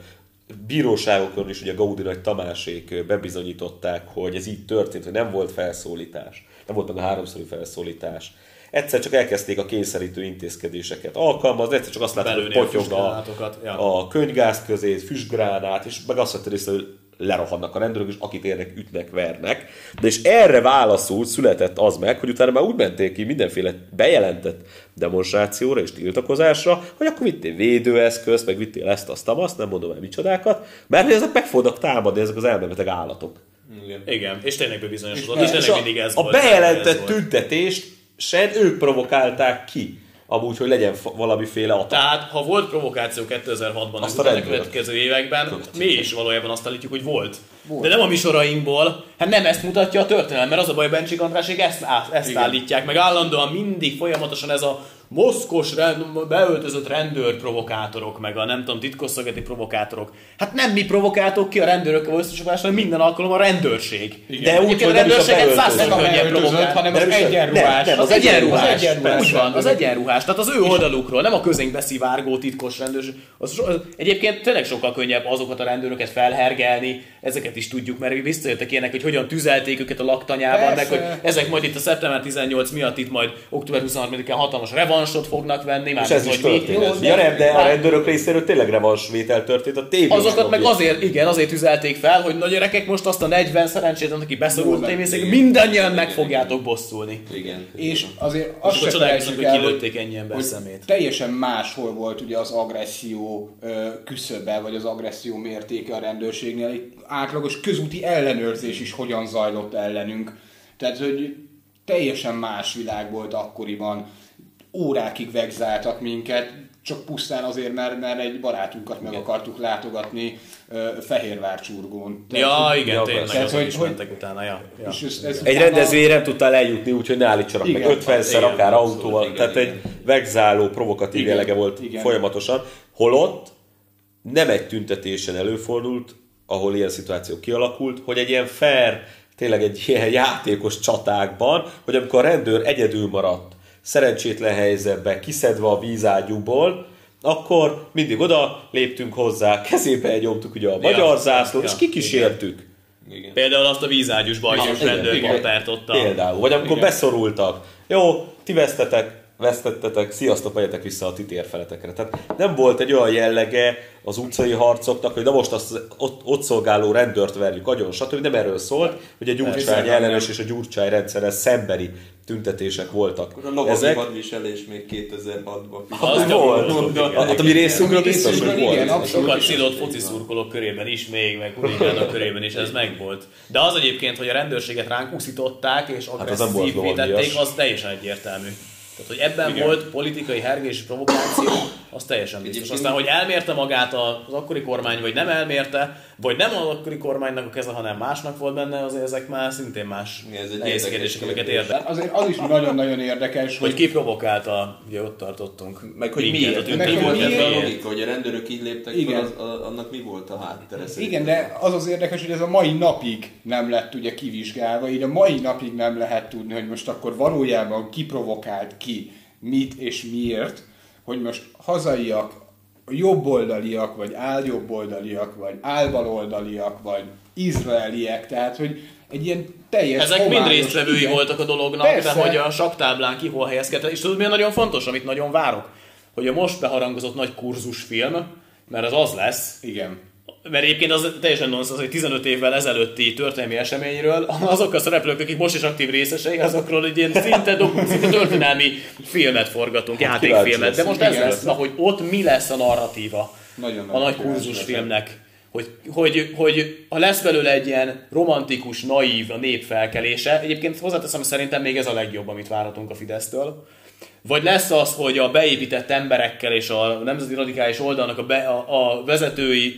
Bíróságokon is ugye Gaudi Nagy Tamásék bebizonyították, hogy ez így történt, hogy nem volt felszólítás, nem volt meg a háromszori felszólítás. Egyszer csak elkezdték a kényszerítő intézkedéseket alkalmazni, egyszer csak azt látták, hogy a potyog a, füstgránátokat, ja. a könyvgáz közé, füstgránát, és meg azt vette észre, hogy lerohannak a rendőrök, és akit érnek, ütnek, vernek. De és erre válaszul született az meg, hogy utána már úgy menték ki mindenféle bejelentett demonstrációra és tiltakozásra, hogy akkor vittél védőeszközt, meg vittél ezt, azt, azt, nem mondom el micsodákat, mert hogy ezek meg fognak támadni, ezek az elmebeteg állatok. Igen. Igen, és tényleg bebizonyosodott, És és, tényleg a, mindig ez a volt. ez bejelentett tüntetést sen ők provokálták ki. Amúgy, hogy legyen valamiféle atak. Tehát, ha volt provokáció 2006-ban, Azt az a következő években, Következő. mi is valójában azt állítjuk, hogy volt. volt. De nem a misorainkból, hát nem ezt mutatja a történelem, mert az a baj, Bencsik Andrásék ezt, ezt állítják, meg állandóan mindig folyamatosan ez a moszkos, rend, beöltözött rendőr provokátorok, meg a nem tudom, titkosszolgálati provokátorok. Hát nem mi provokáltok ki a rendőrökkel összecsapást, hanem minden alkalommal a rendőrség. De úgy, hogy a a rendőrséget a könnyebb beöltözött, provokálni. hanem az a- egyenruhás. nem, nem, Az egyenruhás, Az egyenruhás úgy van, az rendőrök. egyenruhás, tehát az ő oldalukról, nem a közénkbe szivárgó titkos rendőrség. Az, so- az, egyébként tényleg sokkal könnyebb azokat a rendőröket felhergelni, ezeket is tudjuk, mert visszajöttek ilyenek, hogy hogyan tüzelték őket a laktanyában, meg hogy ezek majd itt a szeptember 18 miatt itt majd október 23-án hatalmas revansot fognak venni, már És ez is történt. Ja, nem, de a rendőrök részéről tényleg revansvétel történt a tévés. Azokat meg azért, igen, azért tüzelték fel, hogy nagy gyerekek most azt a 40 szerencsétlen, aki beszorult Jó, tévészék, mindannyian meg fogjátok bosszulni. Igen. És azért azt akkor se felejtsük hogy el, kilőtték ennyi ember szemét. teljesen máshol volt ugye az agresszió küszöbe, vagy az agresszió mértéke a rendőrségnél. Egy átlagos közúti ellenőrzés is hogyan zajlott ellenünk. Tehát, hogy teljesen más világ volt akkoriban. Órákig vegzáltak minket, csak pusztán azért, mert, mert egy barátunkat meg akartuk látogatni ö, Fehérvár csurgón. Tehát, Ja, igen, Ja, tényleg, azok hogy- is hogy- mentek utána, ja. ja. És ez, ez Egy rendezvényre nem tudtál eljutni, úgyhogy ne állítsanak meg Igen, 50-szer igen, akár abszolút, autóval. igen, Tehát igen. egy vegzáló, provokatív Igen, jellege volt igen. folyamatosan. Holott nem egy tüntetésen előfordult, ahol ilyen szituáció kialakult, hogy egy ilyen fair, tényleg egy ilyen játékos csatákban, hogy amikor a rendőr egyedül maradt, szerencsétlen helyzetben, kiszedve a vízágyúból, akkor mindig oda léptünk hozzá, kezébe nyomtuk ugye a magyar zászlót, ja, és kikísértük. Igen. Például azt a vízágyús bajos Igen, rendőrpantert ott a... Például. Vagy amikor Igen. beszorultak. Jó, ti vesztetek, vesztettetek, sziasztok, megyetek vissza a ti térfeletekre. Tehát nem volt egy olyan jellege az utcai harcoknak, hogy na most azt ott, ott szolgáló rendőrt verjük agyon, stb. Nem erről szólt, hogy a Gyurcsány ellenes és a Gyurcsány rendszerrel szembeni tüntetések voltak. Akkor a lovagi Ezek hadviselés még 2006-ban. Az volt. volt. Hát a mi részünkről biztos, hogy részünkről igen, volt. abszolút. Sokat szidott foci szurkolók körében is, még meg huligánok körében is ez megvolt. De az egyébként, hogy a rendőrséget ránk uszították és Hát volt agresszívvé tették, az teljesen egyértelmű. Tehát, hogy ebben Igen. volt politikai hergés és provokáció, az teljesen biztos. Egyébként- Aztán, hogy elmérte magát az akkori kormány, vagy nem elmérte, vagy nem az akkori kormánynak a keze, hanem másnak volt benne, azért ezek már szintén más Igen, ez egy nehéz kérdések, amiket érdekel. Hát azért az is nagyon-nagyon érdekes, Hogy ki provokálta, ugye ott tartottunk. Meg hogy miért? a Meg mi hogy volt ebben a miért? logika, hogy a rendőrök így léptek Igen. fel, az, a, annak mi volt a háttere szerintem? Igen, de az az érdekes, hogy ez a mai napig nem lett ugye kivizsgálva, így a mai napig nem lehet tudni, hogy most akkor valójában ki provokált ki, mit és miért, hogy most hazaiak, jobboldaliak, vagy álljobboldaliak, vagy álbaloldaliak, vagy izraeliek, tehát hogy egy ilyen teljes Ezek mind résztvevői igen. voltak a dolognak, Persze. de hogy a saktáblán ki hol helyezkedett. És tudod, mi nagyon fontos, amit nagyon várok? Hogy a most beharangozott nagy kurzusfilm, mert az az lesz, Igen. Mert egyébként az teljesen nonsens, hogy 15 évvel ezelőtti történelmi eseményről azok a szereplők, akik most is aktív részesei, azokról egy ilyen szinte, doku- szinte történelmi filmet forgatunk, játékfilmet. De most ez lesz, na, hogy ott mi lesz a narratíva Nagyon a nagy kurzusfilmnek. hogy, hogy, hogy ha lesz belőle egy ilyen romantikus, naív a nép felkelése, egyébként hozzáteszem, szerintem még ez a legjobb, amit várhatunk a Fidesztől, vagy lesz az, hogy a beépített emberekkel és a nemzeti radikális oldalnak a, be, a, a vezetői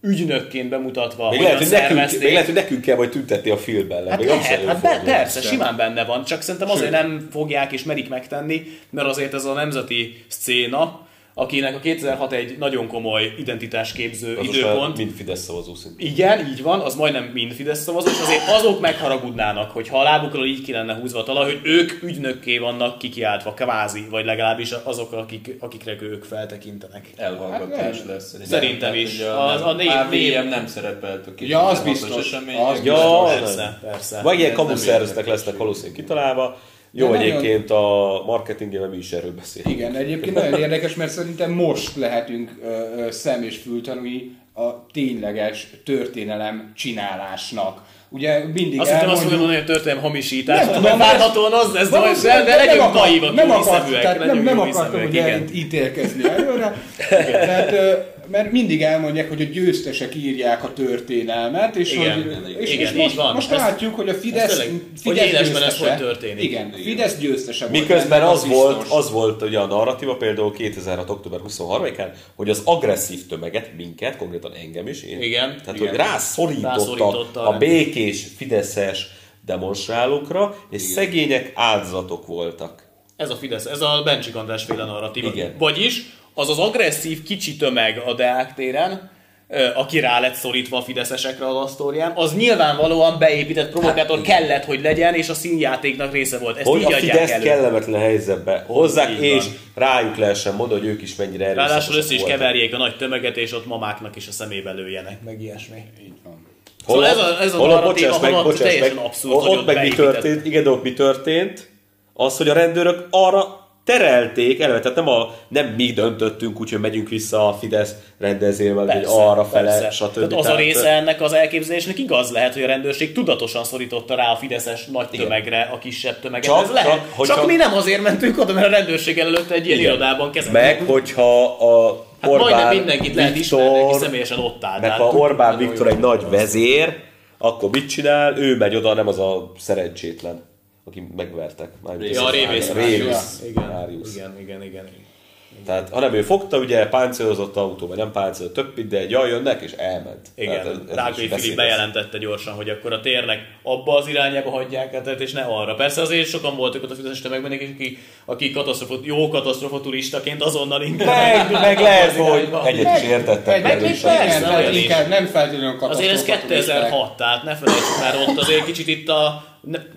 ügynökként bemutatva, Még lehet, hogy nekünk, még lehet, hogy nekünk kell majd tüntetni a filmben. Hát még az lehet, hát be, persze, simán benne van, csak szerintem azért nem fogják és merik megtenni, mert azért ez a nemzeti szcéna, akinek a 2006 egy nagyon komoly identitásképző Az időpont. mind Fidesz szavazó szintén. Igen, így van, az majdnem mind Fidesz szavazó, és azért azok megharagudnának, hogy ha a lábukról így ki lenne húzva a talaj, hogy ők ügynökké vannak kikiáltva, kvázi, vagy legalábbis azok, akik, akikre ők feltekintenek. Elhallgatás Hát nem. lesz szerintem. Szerintem Tehát, is. Az- a név- név- nem szerepelt a Ja, az 2006-os biztos. Az Ja, Persze, persze. Vagy ilyen Ez nem kamuszerveztek érdekes. lesznek valószínűleg kitalálva. Jó, De nagyon- egyébként a marketingében mi is erről beszélünk. Igen, egyébként nagyon érdekes, mert szerintem most lehetünk ö, ö, szem és fültanúi a tényleges történelem csinálásnak. Ugye mindig Azt hittem azt elmondjuk... mondani, hogy történelem hamisítás, Nem nem, tudom, várhatóan az lesz, de, Valószínűleg de legyünk naívak, nem akart, nem, legyünk nem akartam, hogy el- ítélkezni előre. tehát, mert mindig elmondják, hogy a győztesek írják a történelmet, és, Igen, hogy, és, igen, és most, van. most Ez- látjuk, hogy a Fidesz, tényleg, hogy Fidesz ez győztese. hogy történik. Igen, Fidesz győztese volt. Miközben benne, az volt, az volt ugye a narratíva például 2006. október 23-án, hogy az agresszív tömeget, minket, konkrétan engem is, én, Igen, tehát igen. hogy rászorította, Rászorította a a békés, fideszes demonstrálókra, és szegények áldozatok voltak. Ez a Fidesz, ez a Bencsik András féle narratíva. Igen. Vagyis az az agresszív kicsi tömeg a Deák téren, aki rá lett szorítva a fideszesekre az asztórián, az nyilvánvalóan beépített provokátor kellett, hogy legyen, és a színjátéknak része volt. Ezt Hogy így a adják Fidesz elő. kellemetlen helyzetbe hozzák, Így és van. rájuk lehessen mondani, hogy ők is mennyire erőszakosak Ráadásul össze is voltak. keverjék a nagy tömeget, és ott mamáknak is a szemébe lőjenek, meg ilyesmi. Így van. Szóval ez a- ez a narratíva, bocsáss meg, bocsáss teljesen meg, abszurd, ott, hogy ott meg mi történt, igen, de ott mi történt? Az, hogy a rendőrök arra terelték eleve, tehát nem, a, nem mi döntöttünk úgy, hogy megyünk vissza a Fidesz rendezvényben, hogy arra fele, stb. Tehát az a része ennek az elképzelésnek igaz lehet, hogy a rendőrség tudatosan szorította rá a fideszes nagy Igen. tömegre a kisebb tömeget. Csak- Ez lehet. csak- hogy csak, csak- mi nem azért mentünk oda, mert a rendőrség előtt egy ilyen Igen. irodában kezeltük. Meg, hogyha a Hát Orbán majdnem mindenkit lehet ismerni, aki Viktor, személyesen ott áll. meg ha Orbán Viktor egy nagy vezér, akkor mit csinál? Ő megy oda, nem az a szerencsétlen, aki megvertek. Mármint Ja, a révész Révész. Igen, igen, igen, igen. Tehát, hanem ő fogta, ugye páncélozott autó, vagy nem páncélozott, több de egy jaj, jönnek, és elment. Igen, Tehát Rákai Filip bejelentette gyorsan, hogy akkor a térnek abba az irányába hagyják át, és ne arra. Persze azért sokan voltak ott a fideszes tömegben, akik, akik katasztrofa, jó katasztrofa turistaként azonnal inkább Meg, meg lehet, abba az hogy egyet is értettek. Meg is. persze, tehát nem feltétlenül Azért ez katasztrófa 2006, tehát ne felejtsük már ott azért kicsit itt a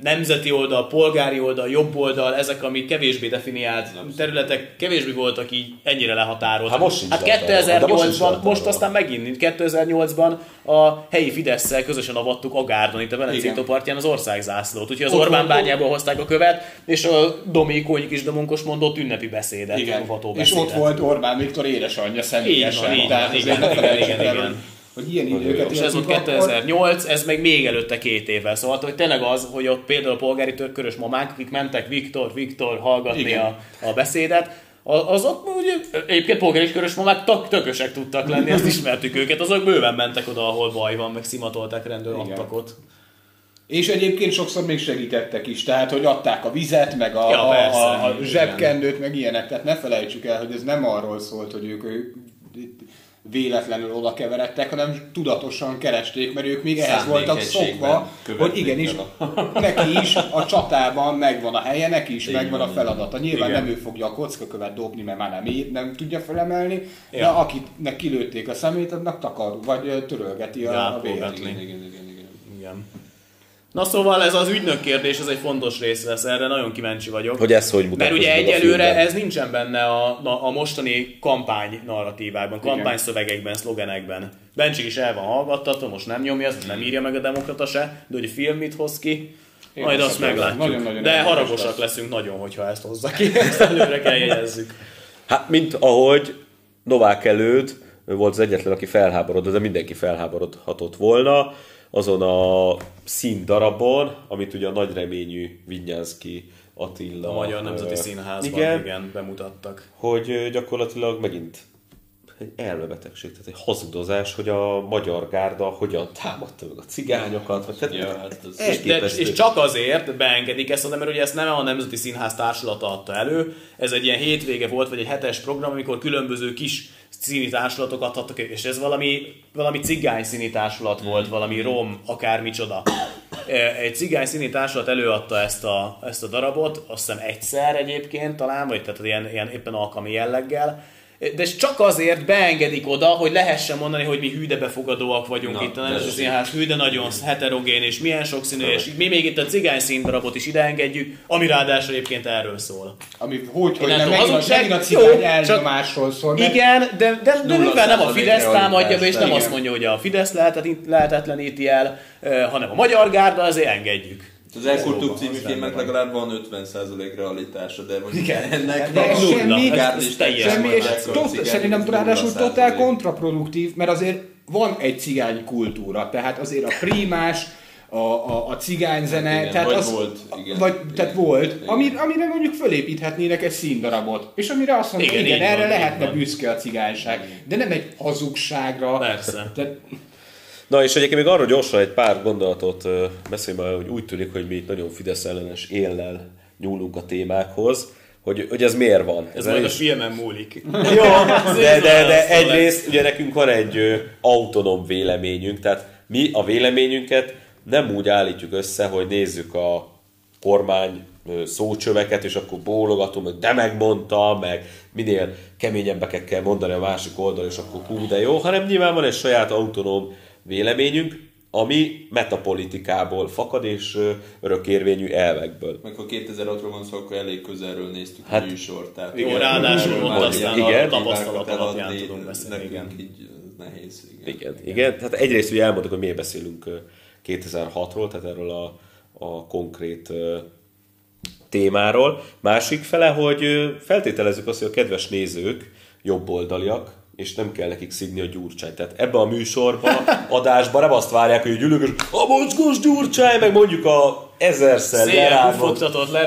nemzeti oldal, polgári oldal, jobb oldal, ezek, amik kevésbé definiált területek, kevésbé voltak így ennyire lehatárolva. Hát most hát lehatárolva, de most sincs 2008-ban, lehatárolva. most aztán megint, 2008-ban a helyi fidesz közösen avattuk Agárdon, itt a Igen. partján az országzászlót. Úgyhogy az Ott Orbán bányából hozták a követ, és a Dominikónyi kis domunkos mondott ünnepi beszédet, Igen, és ott volt Orbán Viktor édesanyja személyesen. Így van, így igen, igen, igen, igen. Hogy- ilyen időket És ez akkor. 2008, ez meg még előtte két évvel. Szóval, hogy tényleg az, hogy ott például a polgári törkörös mamák, akik mentek Viktor, Viktor hallgatni Igen. a, a beszédet, azok ugye, egyébként polgári körös mamák tök, tökösek tudtak lenni, ezt ismertük őket, azok bőven mentek oda, ahol baj van, meg szimatolták rendőr ott. És egyébként sokszor még segítettek is, tehát hogy adták a vizet, meg a, Ja, persze, a, a zsebkendőt, meg ilyenek. Tehát ne felejtsük el, hogy ez nem arról szólt, hogy ők, ők véletlenül oda keveredtek, hanem tudatosan keresték, mert ők még ehhez voltak szokva, hogy igenis el neki is a csatában megvan a helye, neki is Így megvan a feladata. Nyilván Igen. nem ő fogja a kockakövet dobni, mert már nem, ér, nem tudja felemelni, de Ja. akitnek kilőtték a szemét, annak takar, vagy törölgeti a, a Gápolgatni. vért. Igen, igen, igen, igen. Igen. Na szóval ez az ügynök kérdés, ez egy fontos rész lesz, erre nagyon kíváncsi vagyok. Hogy ez hogy Mert ugye egyelőre ez nincsen benne a, a, a mostani kampány narratívában, kampány szövegekben, szlogenekben. Bencsik is el van hallgattatva, most nem nyomja, ezt most nem írja meg a demokrata se, de hogy a film mit hoz ki, Én majd azt azt meglátjuk. Nagyon-nagyon de érdekes haragosak lesz. leszünk nagyon, hogyha ezt hozza ki, ezt előre kell jegyezzük. Hát, mint ahogy Novák előtt ő volt az egyetlen, aki felháborodott, de mindenki felháborodhatott volna, azon a színdarabon, amit ugye a nagy reményű Vinyánszki Attila... A Magyar Nemzeti Színházban igen, igen, bemutattak. hogy gyakorlatilag megint egy elmebetegség, tehát egy hazudozás, hogy a magyar gárda hogyan támadta meg a cigányokat, vagy tehát Ja, hát ez És, de, és csak azért beengedik ezt, mert ugye ezt nem a Nemzeti Színház társulata adta elő, ez egy ilyen hétvége volt, vagy egy hetes program, amikor különböző kis színi társulatok adhattak, és ez valami, valami cigány színi társulat volt, valami rom, akármicsoda. Egy cigány színi társulat előadta ezt a, ezt a darabot, azt hiszem egyszer egyébként talán, vagy tehát ilyen, ilyen éppen alkalmi jelleggel, de és csak azért beengedik oda, hogy lehessen mondani, hogy mi hűde befogadóak vagyunk Na, itt a Nemzeti. Színház, hűde nagyon heterogén, és milyen sokszínű, és mi még itt a cigány színdarabot is ideengedjük, ami ráadásul egyébként erről szól. Ami hogy, hogy nem, megint, a, hazugság- megint a cigány csak- elnyomásról szól. mert- Igen, de, de, de mivel nem a Fidesz támadja be, és nem azt mondja, hogy a Fidesz lehetet, lehetetleníti el, eh, hanem a magyar gárda, azért engedjük. Az Elkurtuk című filmnek legalább van 50% realitása, de mondjuk Igen. ennek De nulla. semmi- Semmi, és mondják, tot, cigány szerintem ráadásul totál kontraproduktív, mert azért van egy cigány kultúra, tehát azért a prímás, a, a, a cigányzene, Hát igen, tehát vagy az, volt, igen. Vagy, tehát Igen. volt, Igen. ami, amire mondjuk fölépíthetnének egy színdarabot, és amire azt mondja, Igen, igen, van, erre így lehetne van. büszke a cigányság, de nem egy hazugságra. Persze. Tehát, Na és egyébként még arról gyorsan egy pár gondolatot beszélj már, hogy úgy tűnik, hogy mi itt nagyon Fidesz ellenes éllel nyúlunk a témákhoz, hogy, hogy ez miért van. Ez el majd a is- filmen múlik. Jó, de, de, de Szóval- egyrészt ugye nekünk van egy ö, autonóm véleményünk, tehát mi a véleményünket nem úgy állítjuk össze, hogy nézzük a kormány szócsöveket, és akkor bólogatunk, meg de megmondta, meg minél keményebbeket kell mondani a másik oldal, és akkor hú, de jó, hanem nyilván van egy saját autonóm véleményünk, ami metapolitikából fakad, és örökérvényű elvekből. Meg ha 2006-ról van szó, akkor elég közelről néztük Hát, a műsort. Tehát jó, ráadásul ott aztán igen, a tapasztalat alapján tudunk beszélni. Igen. így nehéz. Igen. Igen, igen. Tehát egyrészt ugye elmondtuk, hogy miért beszélünk ö, 2006-ról, tehát erről a, a konkrét témáról. Másik fele, hogy feltételezzük azt, hogy a kedves nézők jobboldaliak, és nem kell nekik szidni a gyurcsányt. Tehát ebbe a műsorba, adásba nem azt várják, hogy gyűlök, és a mocskos gyurcsány, meg mondjuk a ezerszer lerágott,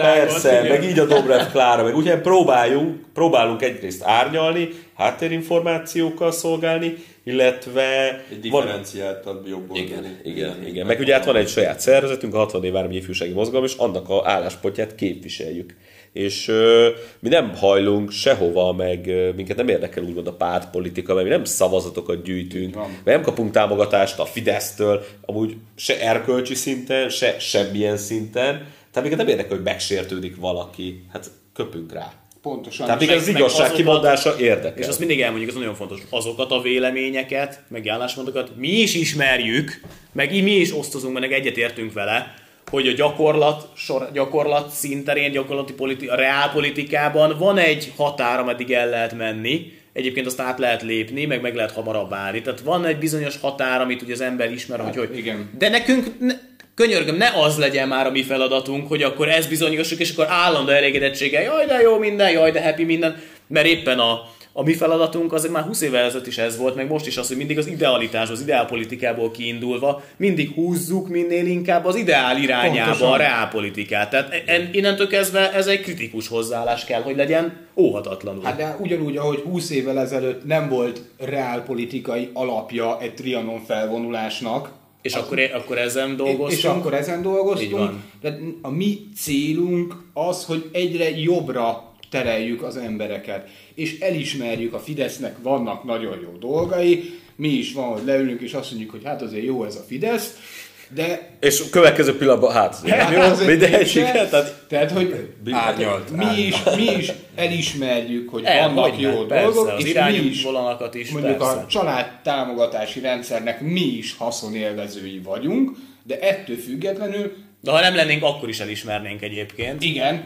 persze, igen. meg így a Dobrev Klára, meg úgyhogy próbáljunk, próbálunk egyrészt árnyalni, háttérinformációkkal szolgálni, illetve Egy van- differenciáltabb jobb oldali. igen, igen, igen. Meg ugye hát van egy saját szervezetünk, a 60 év Vármegyi Ifjúsági Mozgalom, és annak a álláspontját képviseljük. És ö, mi nem hajlunk sehova, meg ö, minket nem érdekel úgymond a pártpolitika, mert mi nem szavazatokat gyűjtünk, mert nem kapunk támogatást a Fidesztől, amúgy se erkölcsi szinten, se semmilyen szinten. Tehát minket nem érdekel, hogy megsértődik valaki. Hát köpünk rá. pontosan. Tehát minket az igazság azokat- kimondása érdekel. És azt mindig elmondjuk, ez nagyon fontos. Azokat a véleményeket, meg álláspontokat mi is ismerjük, meg mi is osztozunk, meg egyetértünk vele, hogy a gyakorlat, sor, gyakorlat szinterén, gyakorlati politi- a reálpolitikában van egy határ, ameddig el lehet menni, egyébként azt át lehet lépni, meg meg lehet hamarabb állni. Tehát van egy bizonyos határ, amit ugye az ember ismer, hogy, hogy igen. de nekünk, ne, könyörgöm, ne az legyen már a mi feladatunk, hogy akkor ez bizonyosuk, és akkor állandó elégedettséggel, jaj, de jó minden, jaj, de happy minden, mert éppen a, a mi feladatunk az már 20 évvel ezelőtt is ez volt, meg most is az, hogy mindig az idealitás, az ideálpolitikából kiindulva, mindig húzzuk minél inkább az ideál irányába Pontosan. a reálpolitikát. Tehát en, innentől kezdve ez egy kritikus hozzáállás kell, hogy legyen óhatatlanul. Hát de ugyanúgy, ahogy 20 évvel ezelőtt nem volt reálpolitikai alapja egy Trianon felvonulásnak, és akkor, akkor ezen és dolgoztunk. akkor ezen dolgoztunk. Tehát a mi célunk az, hogy egyre jobbra tereljük az embereket, és elismerjük, a Fidesznek vannak nagyon jó dolgai, mi is van, hogy leülünk és azt mondjuk, hogy hát azért jó ez a Fidesz, de És a következő pillanatban, hát, Hát jó, azért mindegy, igen, tehát Tehát, hogy Árnyalt, mi is, mi is elismerjük, hogy El, vannak hogyne, jó persze, dolgok, az és mi is is, mondjuk persze. a család támogatási rendszernek mi is haszonélvezői vagyunk, de ettől függetlenül De ha nem lennénk, akkor is elismernénk egyébként. igen,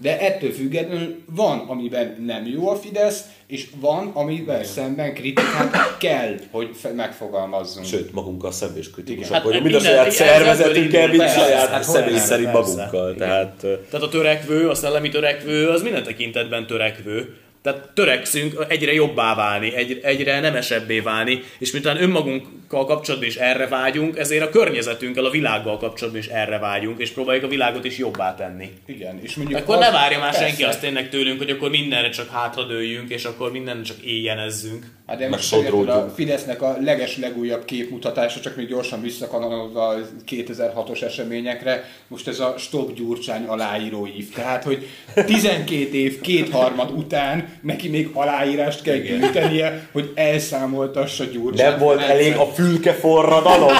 de ettől függetlenül van, amiben nem jó a Fidesz, és van, amivel szemben kritikát kell, hogy fe- megfogalmazzunk. Sőt, magunkkal szemben is kritikusak Hát vagyunk, mind a saját ez szervezetünkkel, mind a saját persze, személy szerint magunkkal. Igen. Tehát Tehát a törekvő, a szellemi törekvő, az minden tekintetben törekvő. Tehát törekszünk egyre jobbá válni, egy, egyre nemesebbé válni, és miután önmagunkkal kapcsolatban is erre vágyunk, ezért a környezetünkkel, a világgal kapcsolatban is erre vágyunk, és próbáljuk a világot is jobbá tenni. Igen, és mondjuk Akkor az- ne várja már persze. senki azt tényleg tőlünk, hogy akkor mindenre csak hátradőljünk, és akkor mindenre csak éjjenezzünk. Hát de most érted, a. Fidesznek a leges legújabb képmutatása, csak még gyorsan visszakanalozva a 2006-os eseményekre, most ez a Stop Gyurcsány aláíró ív. Tehát, hogy 12 év, kétharmad után neki még aláírást kell gyűjtenie, hogy elszámoltassa Gyurcsány. Nem volt elég a fülke forradalom?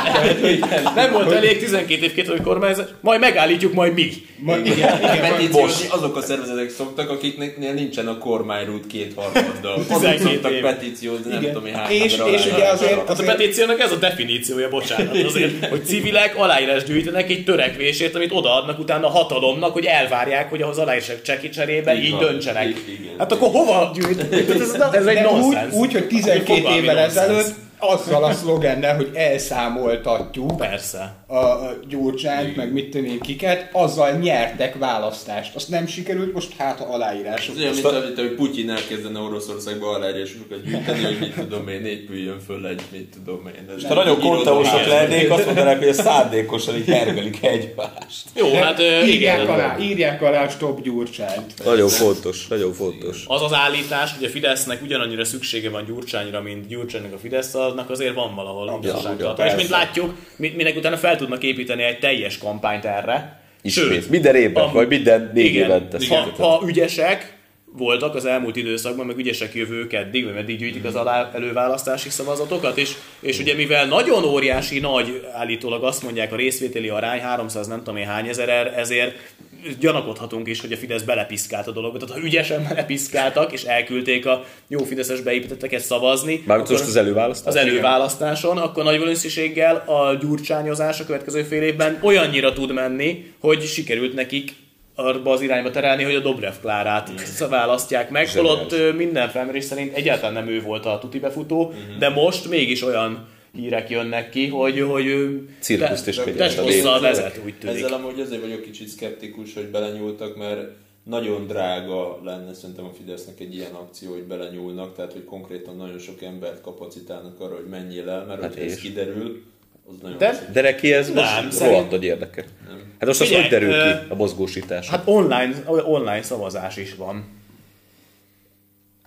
Nem volt elég 12 év két kormányzat, majd megállítjuk, majd mi. Ma, igen, igen, Petíciózni azok a szervezetek szoktak, akiknél nincsen a kormányrút kétharmaddal. Azok 12 szoktak év. petíciózni, nem Igen. tudom hány És- ember és ugye azért- Hát a petíciónak ez a definíciója, bocsánat, azért, hogy civilek aláírás gyűjtenek egy törekvésért, amit odaadnak utána a hatalomnak, hogy elvárják, hogy ahhoz aláírások cseki cserébe így, Így van. döntsenek. Így- igen. Hát akkor hova gyűjt? Ez, ez egy De úgy, nonsens. úgy, hogy 12 Fogalmi évvel nonsens. ezelőtt azzal a szlogennel, hogy elszámoltatjuk Persze. a, a Gyurcsányt, meg mit én kiket, azzal nyertek választást. Azt nem sikerült, most hát a aláírások. Ez olyan, mint amit, hogy Putyin elkezdene Oroszországba aláírásokat gyűjteni, hogy mit tudom én, épüljön föl egy, mit tudom én. Ez Ha nagyon konteósak lennék, azt mondanák, hogy a szándékosan így hergelik egymást. Jó, hát ö, írják, igen. alá, írják alá Stop Gyurcsányt. Nagyon fontos, nagyon fontos. Az az állítás, hogy a Fidesznek ugyanannyira szüksége van Gyurcsányra, mint Gyurcsánynak a Fidesz, annak azért van valahol ja, igazságtartalma. És mint látjuk, mi- minek utána fel tudnak építeni egy teljes kampányt erre. Ismét. Minden évben, a- vagy minden négy igen, évente. Ha, ha ügyesek, voltak az elmúlt időszakban, meg ügyesek jövők eddig, vagy meddig gyűjtik az alá előválasztási szavazatokat, és, és ugye mivel nagyon óriási nagy, állítólag azt mondják a részvételi arány, 300 nem tudom én hány ezer, ezért gyanakodhatunk is, hogy a Fidesz belepiszkált a dologba. Tehát ha ügyesen belepiszkáltak, és elküldték a jó Fideszes beépítetteket szavazni, akkor- most az előválasztás? az előválasztáson, akkor nagy valószínűséggel a gyurcsányozás a következő fél évben olyannyira tud menni, hogy sikerült nekik arba az irányba terelni, hogy a Dobrev Klárát választják meg, holott ö, minden felmérés szerint egyáltalán nem ő volt a tuti befutó, de most mégis olyan hírek jönnek ki, hogy, hogy ő Cirkuszt kegyet a vezet, úgy tűnik. Ezzel amúgy azért vagyok kicsit szkeptikus, hogy belenyúltak, mert nagyon drága lenne szerintem a Fidesznek egy ilyen akció, hogy belenyúlnak, tehát hogy konkrétan nagyon sok embert kapacitálnak arra, hogy menjél el, mert Hát hogyha ez kiderül, az nagyon De-. De neki ez most Nem, rohadt szerint- nagy érdeke. Hát most az Figyelj, hogy derül ki a mozgósítás? Hát online, online szavazás is van.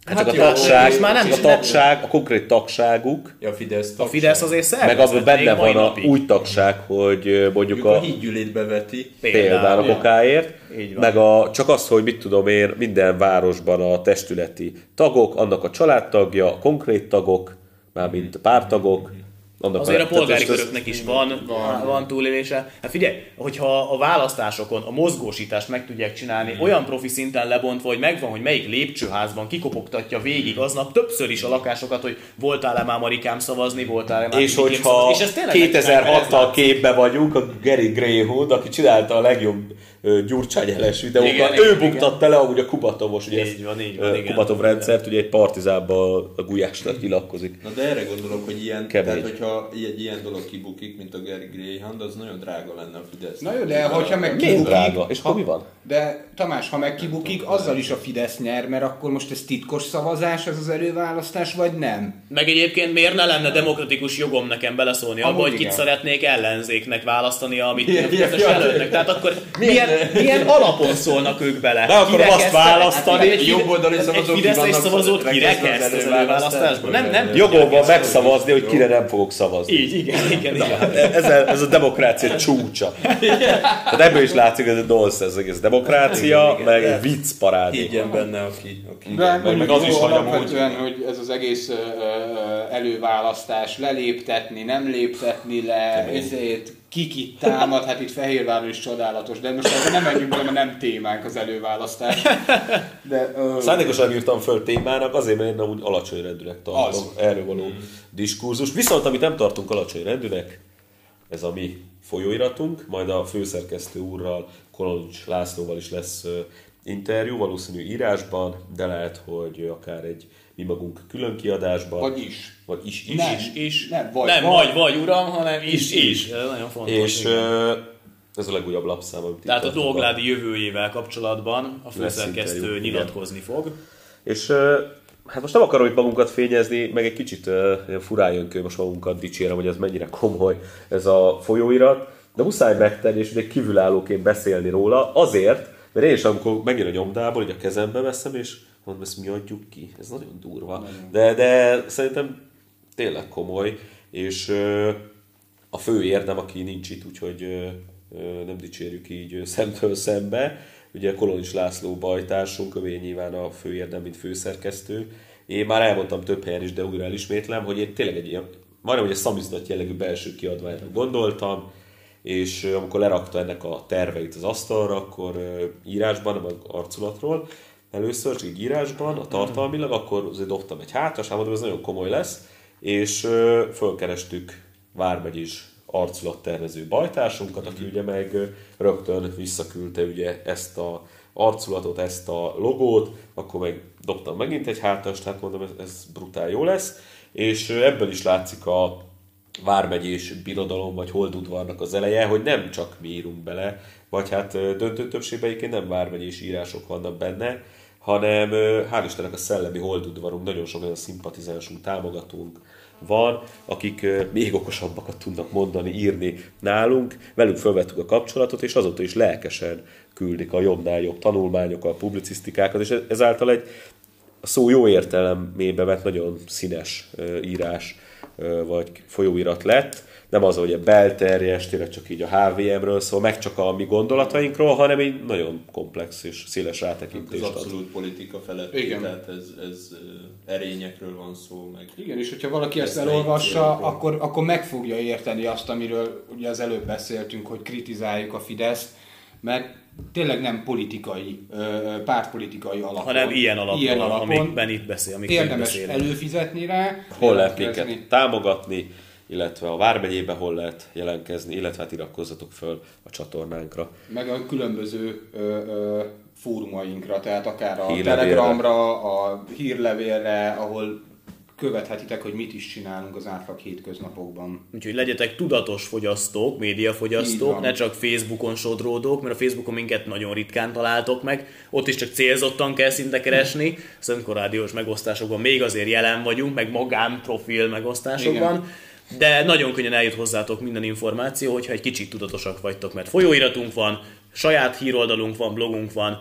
Hát csak a jó, tagság, és már nem csak is- a tagság, a konkrét tagságuk, Ja, a Fidesz A Fidesz azért szervezett. meg abban benne van a új tagság, hogy mondjuk Mondjuk a a hídgyűlét beveti. például a van. meg a, csak az, hogy mit tudom én, minden városban a testületi tagok, annak a családtagja, a konkrét tagok, mármint pártagok, annak Azért a polgári köröknek is van, van, van túlélése. Hát figyelj, hogyha a választásokon a mozgósítást meg tudják csinálni, olyan profi szinten lebontva, hogy megvan, hogy melyik lépcsőházban kikopogtatja végig aznap többször is a lakásokat, hogy voltál-e már Marikám szavazni, voltál-e már És hogyha szavazni. és ez tényleg megcsinálják, 2006-tal képbe vagyunk, a Gary Greyhood, aki csinálta a legjobb Gyurcsány ellenes videókat, Igen, ő igen, buktatta le amúgy a Kubatovos, ugye Így van, így van, igen. Kubatov rendszert, ugye egy partizánban a gulyásnak nyilatkozik. Na de erre gondolok, hogy ilyen, Kemény. tehát hogyha egy ilyen dolog kibukik, mint a Gary Greyhound, az nagyon drága lenne a Fidesz. Na jó, de hogyha meg kibukik... drága? És akkor mi van? De Tamás, ha meg kibukik, azzal is a Fidesz nyer, mert akkor most ez titkos szavazás, ez az előválasztás, vagy nem? Meg egyébként miért ne lenne demokratikus jogom nekem beleszólni abba, hogy kit igen. szeretnék ellenzéknek választani, amit Igen, igen. jelöltnek. Tehát akkor milyen, milyen alapon szólnak ők bele? De akarom Kirekesztenek? azt választani, Hát egy jobboldali egy szavazók Fideszes szavazót rekesztve az kirekeszt az előválasztásból. előválasztásból. Nem, nem Jogom van megszavazni, hogy kire nem fogok szavazni. Így, igen, igen, igen. Ez a, ez a demokrácia csúcsa. Tehát ebből is látszik, hogy ez a nonsense az egész demokrácia, meg egy vicc parádé. Higgyen benne, aki... aki De meg- meg az is, hogy amúgy- hogy ez az egész előválasztás leléptetni, nem léptetni le, ezért kikit támad, hát itt Fehérváron is csodálatos, de most nem menjünk bele, mert nem témánk az előválasztás. De, ö, Szándékosan írtam föl témának, azért, mert én amúgy alacsony rendűnek tartom Az. erről való diskurzus. Viszont amit nem tartunk alacsony rendűnek, ez a mi folyóiratunk, majd a főszerkesztő úrral, Kolonics Lászlóval is lesz interjú, valószínű írásban, de lehet, hogy akár egy mi magunk külön kiadásban. Vagy is. Vagy is, is. Nem. Is, is. Nem, vagy, nem vagy. vagy, uram, hanem is, is. Ez nagyon fontos. És igen. ez a legújabb lapszám, amit Tehát a tartok. Dolgládi jövőjével kapcsolatban a főszerkesztő nyilatkozni fog. És hát most nem akarom itt magunkat fényezni, meg egy kicsit uh, furán jön ki, most magunkat dicsérem, hogy ez mennyire komoly ez a folyóirat, de muszáj megtenni, és ugye kívülállóként beszélni róla, azért, mert én is amikor megint a nyomdából, hogy a kezembe veszem, és mondom, ezt mi adjuk ki. Ez nagyon durva. De, de szerintem tényleg komoly, és a fő érdem, aki nincs itt, úgyhogy nem dicsérjük így szemtől szembe, ugye Kolonis László bajtársunk, ő nyilván a fő érdem, mint főszerkesztő. Én már elmondtam több helyen is, de újra elismétlem, hogy én tényleg egy ilyen, majdnem, hogy egy szamizdat jellegű belső kiadványra gondoltam, és amikor lerakta ennek a terveit az asztalra, akkor írásban, nem arculatról, először csak egy írásban, a tartalmilag, akkor azért dobtam egy hátas, hát mondom, ez nagyon komoly lesz, és fölkerestük Vármegyis arculattervező bajtársunkat, aki ugye meg rögtön visszaküldte ugye ezt a arculatot, ezt a logót, akkor meg dobtam megint egy hátast, hát mondom, ez, ez brutál jó lesz, és ebből is látszik a vármegyés birodalom vagy holdudvarnak az eleje, hogy nem csak mi írunk bele, vagy hát döntő többségben nem vármegyés írások vannak benne, hanem hál' Istennek a szellemi holdudvarunk, nagyon sok olyan szimpatizánsunk, támogatunk, van, akik még okosabbakat tudnak mondani, írni nálunk, velük felvettük a kapcsolatot, és azóta is lelkesen küldik a jobbnál jobb tanulmányokat, publicisztikákat, és ezáltal egy a szó jó értelemében vett nagyon színes írás vagy folyóirat lett, nem az, hogy a belterjes, tényleg csak így a HVM-ről szól, meg csak a mi gondolatainkról, hanem egy nagyon komplex és széles rátekintést ad. abszolút ad. politika felett, Igen. tehát ez, ez erényekről van szó. Meg Igen, és hogyha valaki ezt elolvassa, akkor, akkor meg fogja érteni azt, amiről ugye az előbb beszéltünk, hogy kritizáljuk a Fideszt, mert tényleg nem politikai, pártpolitikai alapon. Hanem ilyen alapon, ilyen alapon amikben itt beszél. Amikben érdemes előfizetni rá. Hol lehet minket támogatni, illetve a Vármegyébe hol lehet jelentkezni, illetve hát iratkozzatok föl a csatornánkra. Meg a különböző ö, ö, fórumainkra, tehát akár a Hírlevélre. Telegramra, a hírlevélre, ahol követhetitek, hogy mit is csinálunk az átlag hétköznapokban. Úgyhogy legyetek tudatos fogyasztók, médiafogyasztók, ne csak Facebookon sodródók, mert a Facebookon minket nagyon ritkán találtok meg, ott is csak célzottan kell szinte keresni, Szönkor rádiós megosztásokban még azért jelen vagyunk, meg magánprofil megosztásokban. Igen. De nagyon könnyen eljut hozzátok minden információ, hogyha egy kicsit tudatosak vagytok, mert folyóiratunk van, saját híroldalunk van, blogunk van,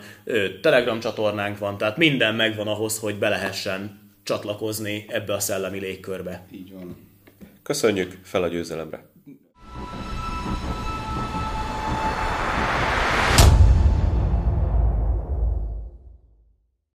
Telegram csatornánk van, tehát minden megvan ahhoz, hogy be lehessen csatlakozni ebbe a szellemi légkörbe. Így van. Köszönjük, fel a győzelemre!